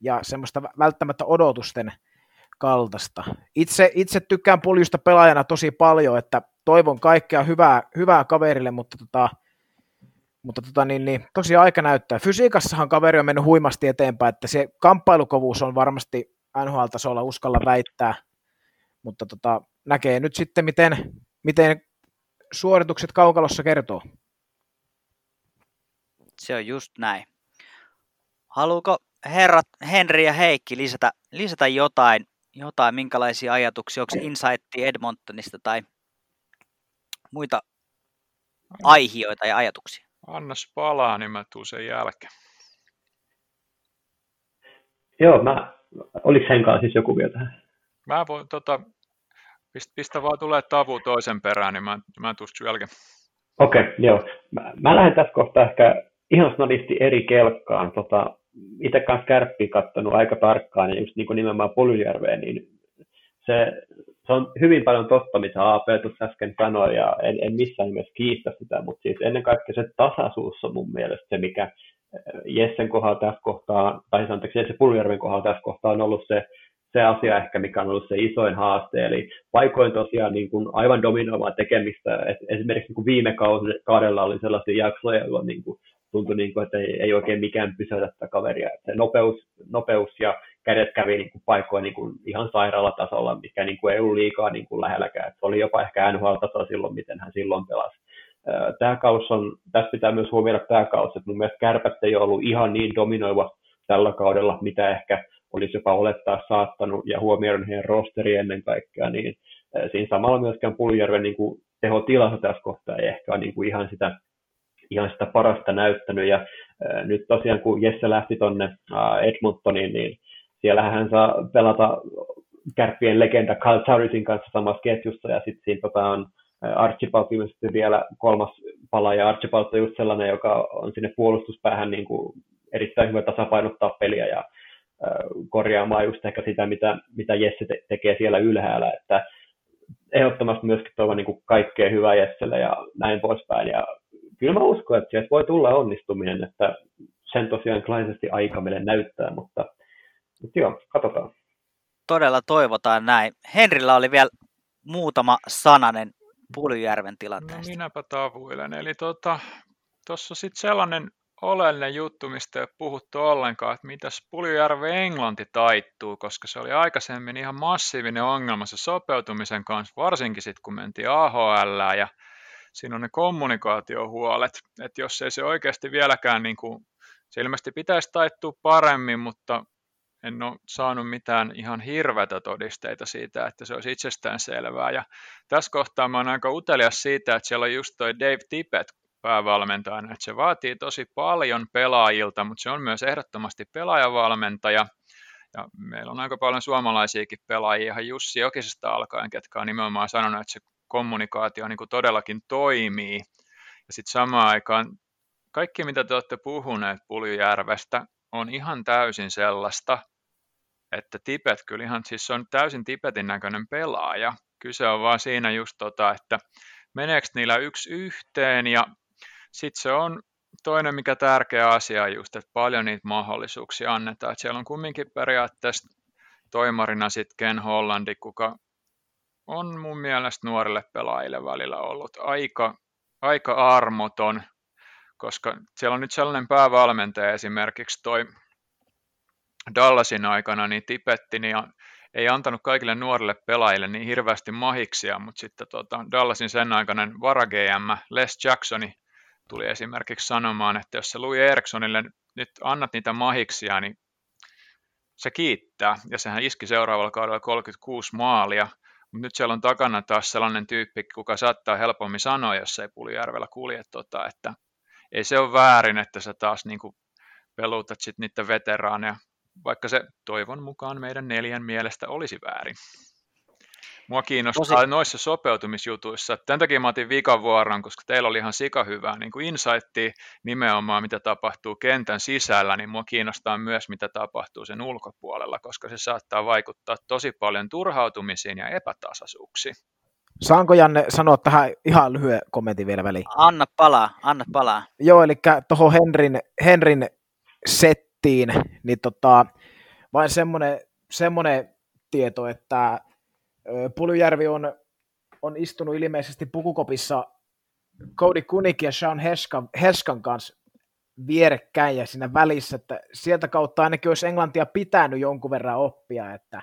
B: ja semmoista välttämättä odotusten kaltaista. Itse, itse tykkään puljusta pelaajana tosi paljon, että toivon kaikkea hyvää, hyvää kaverille, mutta, tota, mutta tota, niin, niin, tosiaan aika näyttää. Fysiikassahan kaveri on mennyt huimasti eteenpäin, että se kamppailukovuus on varmasti NHL-tasolla uskalla väittää, mutta tota, näkee nyt sitten, miten, miten suoritukset kaukalossa kertoo.
A: Se on just näin. Haluuko herrat Henri ja Heikki lisätä, lisätä jotain, jotain, minkälaisia ajatuksia, onko Insightti Edmontonista tai muita aihioita ja ajatuksia?
C: Annas palaa, niin mä tuun sen jälkeen.
D: Joo, mä, oliko Henkaan siis joku vielä tähän?
C: Mä voin, tota, pistä, pistä vaan tulee tavu toisen perään, niin mä, mä tuun jälkeen.
D: Okei, okay, joo. Mä, mä lähden tässä kohtaa ehkä ihan snadisti eri kelkkaan. Tota, itse kanssa kärppiä kattonut aika tarkkaan, ja just niin kuin nimenomaan Polyjärveen, niin se, se on hyvin paljon totta, mitä AP tuossa äsken sanoi, ja en, en missään nimessä kiistä sitä, mutta siis ennen kaikkea se tasaisuus on mun mielestä se, mikä eh, Jessen kohdalla tässä kohtaa, tai anteeksi, Jesse Puljärven kohdalla tässä kohtaa on ollut se, se asia ehkä, mikä on ollut se isoin haaste, eli paikoin tosiaan niin kuin aivan dominoivaa tekemistä, Et esimerkiksi niin kuin viime kaudella oli sellaisia jaksoja, jolloin niin kuin tuntui, niin kuin, että ei, ei oikein mikään pysäytä tätä kaveria. Että se nopeus, nopeus ja kädet kävi niin kuin paikoin niin kuin ihan sairaalatasolla, mikä niin kuin ei ollut liikaa niin kuin lähelläkään. Se oli jopa ehkä NHL-tasoa silloin, miten hän silloin pelasi. Tämä kaus on, tässä pitää myös huomioida tämä kaus, että mun mielestä kärpät ei ollut ihan niin dominoiva tällä kaudella, mitä ehkä olisi jopa olettaa saattanut, ja huomioida heidän rosteri ennen kaikkea, niin siinä samalla myöskään Puljärven niin kuin tehotilassa tässä kohtaa ei ehkä ole niin kuin ihan sitä ihan sitä parasta näyttänyt. Ja nyt tosiaan kun Jesse lähti tuonne Edmontoniin, niin siellä hän saa pelata kärppien legenda Carl Tarisin kanssa samassa ketjussa, ja sitten siinä tota, on Archibald ilmeisesti vielä kolmas pala, ja Archibald on just sellainen, joka on sinne puolustuspäähän niin kuin erittäin hyvä tasapainottaa peliä ja korjaamaan just ehkä sitä, mitä, mitä Jesse te- tekee siellä ylhäällä, että ehdottomasti myöskin toivon niin kaikkea hyvää Jesselle ja näin poispäin, ja kyllä mä uskon, että sieltä voi tulla onnistuminen, että sen tosiaan klaisesti aika meille näyttää, mutta, mutta joo, katsotaan.
A: Todella toivotaan näin. Henrillä oli vielä muutama sananen Puljujärven tilanteesta.
C: No minäpä tavuilen. Eli tuossa tota, sitten sellainen oleellinen juttu, mistä ei ole puhuttu ollenkaan, että mitäs Puljujärven englanti taittuu, koska se oli aikaisemmin ihan massiivinen ongelma se sopeutumisen kanssa, varsinkin sitten kun mentiin AHL ja siinä on ne kommunikaatiohuolet, että jos ei se oikeasti vieläkään, niin kuin, se ilmeisesti pitäisi taittua paremmin, mutta en ole saanut mitään ihan hirveätä todisteita siitä, että se olisi itsestään selvää. Ja tässä kohtaa mä aika utelias siitä, että siellä on just toi Dave Tippett päävalmentajana, että se vaatii tosi paljon pelaajilta, mutta se on myös ehdottomasti pelaajavalmentaja. Ja meillä on aika paljon suomalaisiakin pelaajia, ihan Jussi Jokisesta alkaen, ketkä on nimenomaan sanonut, että se kommunikaatio niin kuin todellakin toimii. Ja sitten samaan aikaan kaikki, mitä te olette puhuneet Puljujärvestä, on ihan täysin sellaista, että Tibet kyllä ihan, siis on täysin Tibetin näköinen pelaaja. Kyse on vaan siinä just tota, että meneekö niillä yksi yhteen ja sitten se on toinen mikä tärkeä asia just, että paljon niitä mahdollisuuksia annetaan. Että siellä on kumminkin periaatteessa toimarina sitten Ken Hollandi, kuka on mun mielestä nuorille pelaajille välillä ollut aika, aika armoton, koska siellä on nyt sellainen päävalmentaja esimerkiksi toi Dallasin aikana, niin Tipetti niin ei antanut kaikille nuorille pelaajille niin hirveästi mahiksia, mutta sitten tota, Dallasin sen aikainen vara GM Les Jacksoni tuli esimerkiksi sanomaan, että jos se Louis Erikssonille nyt annat niitä mahiksia, niin se kiittää, ja sehän iski seuraavalla kaudella 36 maalia, mutta nyt siellä on takana taas sellainen tyyppi, kuka saattaa helpommin sanoa, jos ei Pulijärvellä kulje, tota, että ei se ole väärin, että sä taas niin kuin peluutat sit niiden veteraaneja, vaikka se toivon mukaan meidän neljän mielestä olisi väärin. Mua kiinnostaa Tosi... noissa sopeutumisjutuissa. Tämän takia mä otin vikan vuoron, koska teillä oli ihan sika hyvää niin kuin insightia nimenomaan, mitä tapahtuu kentän sisällä, niin mua kiinnostaa myös, mitä tapahtuu sen ulkopuolella, koska se saattaa vaikuttaa tosi paljon turhautumisiin ja epätasaisuuksiin.
B: Saanko Janne sanoa tähän ihan lyhyen kommentin vielä väliin?
A: Anna palaa, anna palaa.
B: Joo, eli tuohon Henrin, Henrin settiin, niin tota, vain semmoinen, semmoinen tieto, että Pulyjärvi on, on istunut ilmeisesti pukukopissa Cody Kunik ja Sean Heskan, Heskan kanssa vierekkäin ja siinä välissä, että sieltä kautta ainakin olisi englantia pitänyt jonkun verran oppia. Että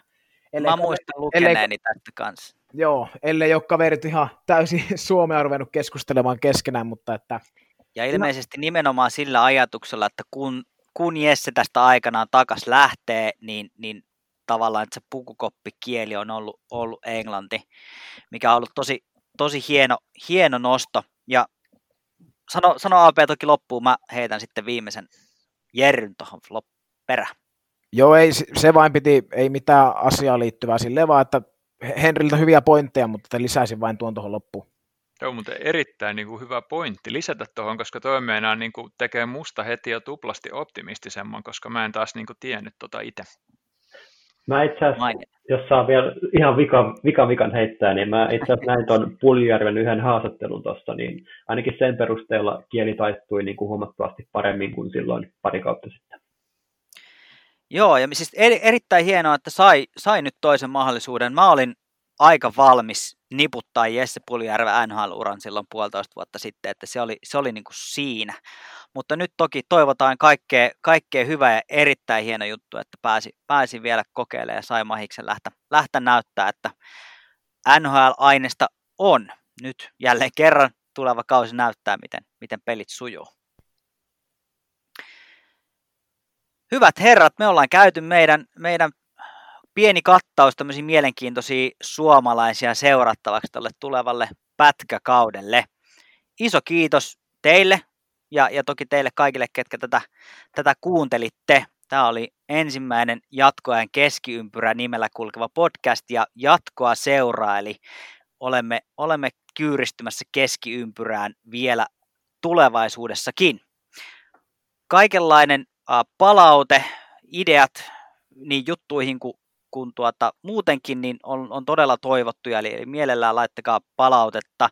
A: ellei, Mä muistan lukeneeni tästä kanssa.
B: Joo, ellei ole kaverit ihan täysin Suomea ruvennut keskustelemaan keskenään, mutta että...
A: Ja ilmeisesti nimenomaan sillä ajatuksella, että kun, kun Jesse tästä aikanaan takas lähtee, niin, niin tavallaan, että se pukukoppikieli on ollut, ollut englanti, mikä on ollut tosi, tosi hieno, hieno nosto. Ja sano, sano AP toki loppuun, mä heitän sitten viimeisen Jerryn tuohon perä.
B: Joo, ei, se vain piti, ei mitään asiaa liittyvää sille, vaan että Henriltä hyviä pointteja, mutta lisäisin vain tuon tuohon loppuun.
C: Joo, mutta erittäin niin kuin hyvä pointti lisätä tuohon, koska toi meinaa niin kuin tekee musta heti jo tuplasti optimistisemman, koska mä en taas niin kuin tiennyt tota itse.
D: Mä itse asiassa, jos saa vielä ihan vika, vika vikan heittää, niin mä itse asiassa näin tuon Puljärven yhden haastattelun tuossa, niin ainakin sen perusteella kieli taittui niin kuin huomattavasti paremmin kuin silloin pari kautta sitten.
A: Joo, ja siis erittäin hienoa, että sai, sai nyt toisen mahdollisuuden. Mä olin aika valmis niputtaa Jesse Puljärven NHL-uran silloin puolitoista vuotta sitten, että se oli, se oli niin kuin siinä. Mutta nyt toki toivotaan kaikkea, kaikkea hyvää ja erittäin hieno juttu, että pääsi, pääsi vielä kokeilemaan ja sai mahiksen lähteä, lähteä näyttää, että NHL-aineesta on. Nyt jälleen kerran tuleva kausi näyttää, miten, miten pelit sujuu. Hyvät herrat, me ollaan käyty meidän, meidän pieni kattaus tämmöisiä mielenkiintoisia suomalaisia seurattavaksi tälle tulevalle pätkäkaudelle. Iso kiitos teille ja, ja toki teille kaikille, ketkä tätä, tätä kuuntelitte. Tämä oli ensimmäinen jatkoajan keskiympyrä nimellä kulkeva podcast ja jatkoa seuraa, eli olemme, olemme kyyristymässä keskiympyrään vielä tulevaisuudessakin. Kaikenlainen palaute, ideat niin juttuihin kuin kun tuota, muutenkin niin on, on todella toivottuja, eli mielellään laittakaa palautetta.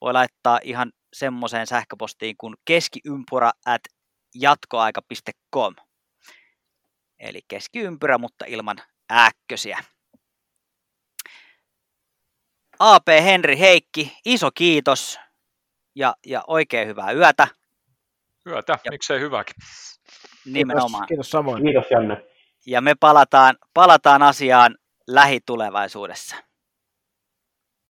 A: Voi laittaa ihan semmoiseen sähköpostiin kuin keskiympyrä at jatkoaika.com. Eli keskiympyrä, mutta ilman ääkkösiä. AP Henri Heikki, iso kiitos ja, ja oikein hyvää yötä.
C: Yötä, ja, miksei hyväkin.
A: Nimenomaan.
B: Kiitos, kiitos samoin.
D: Kiitos Janne
A: ja me palataan, palataan asiaan lähitulevaisuudessa.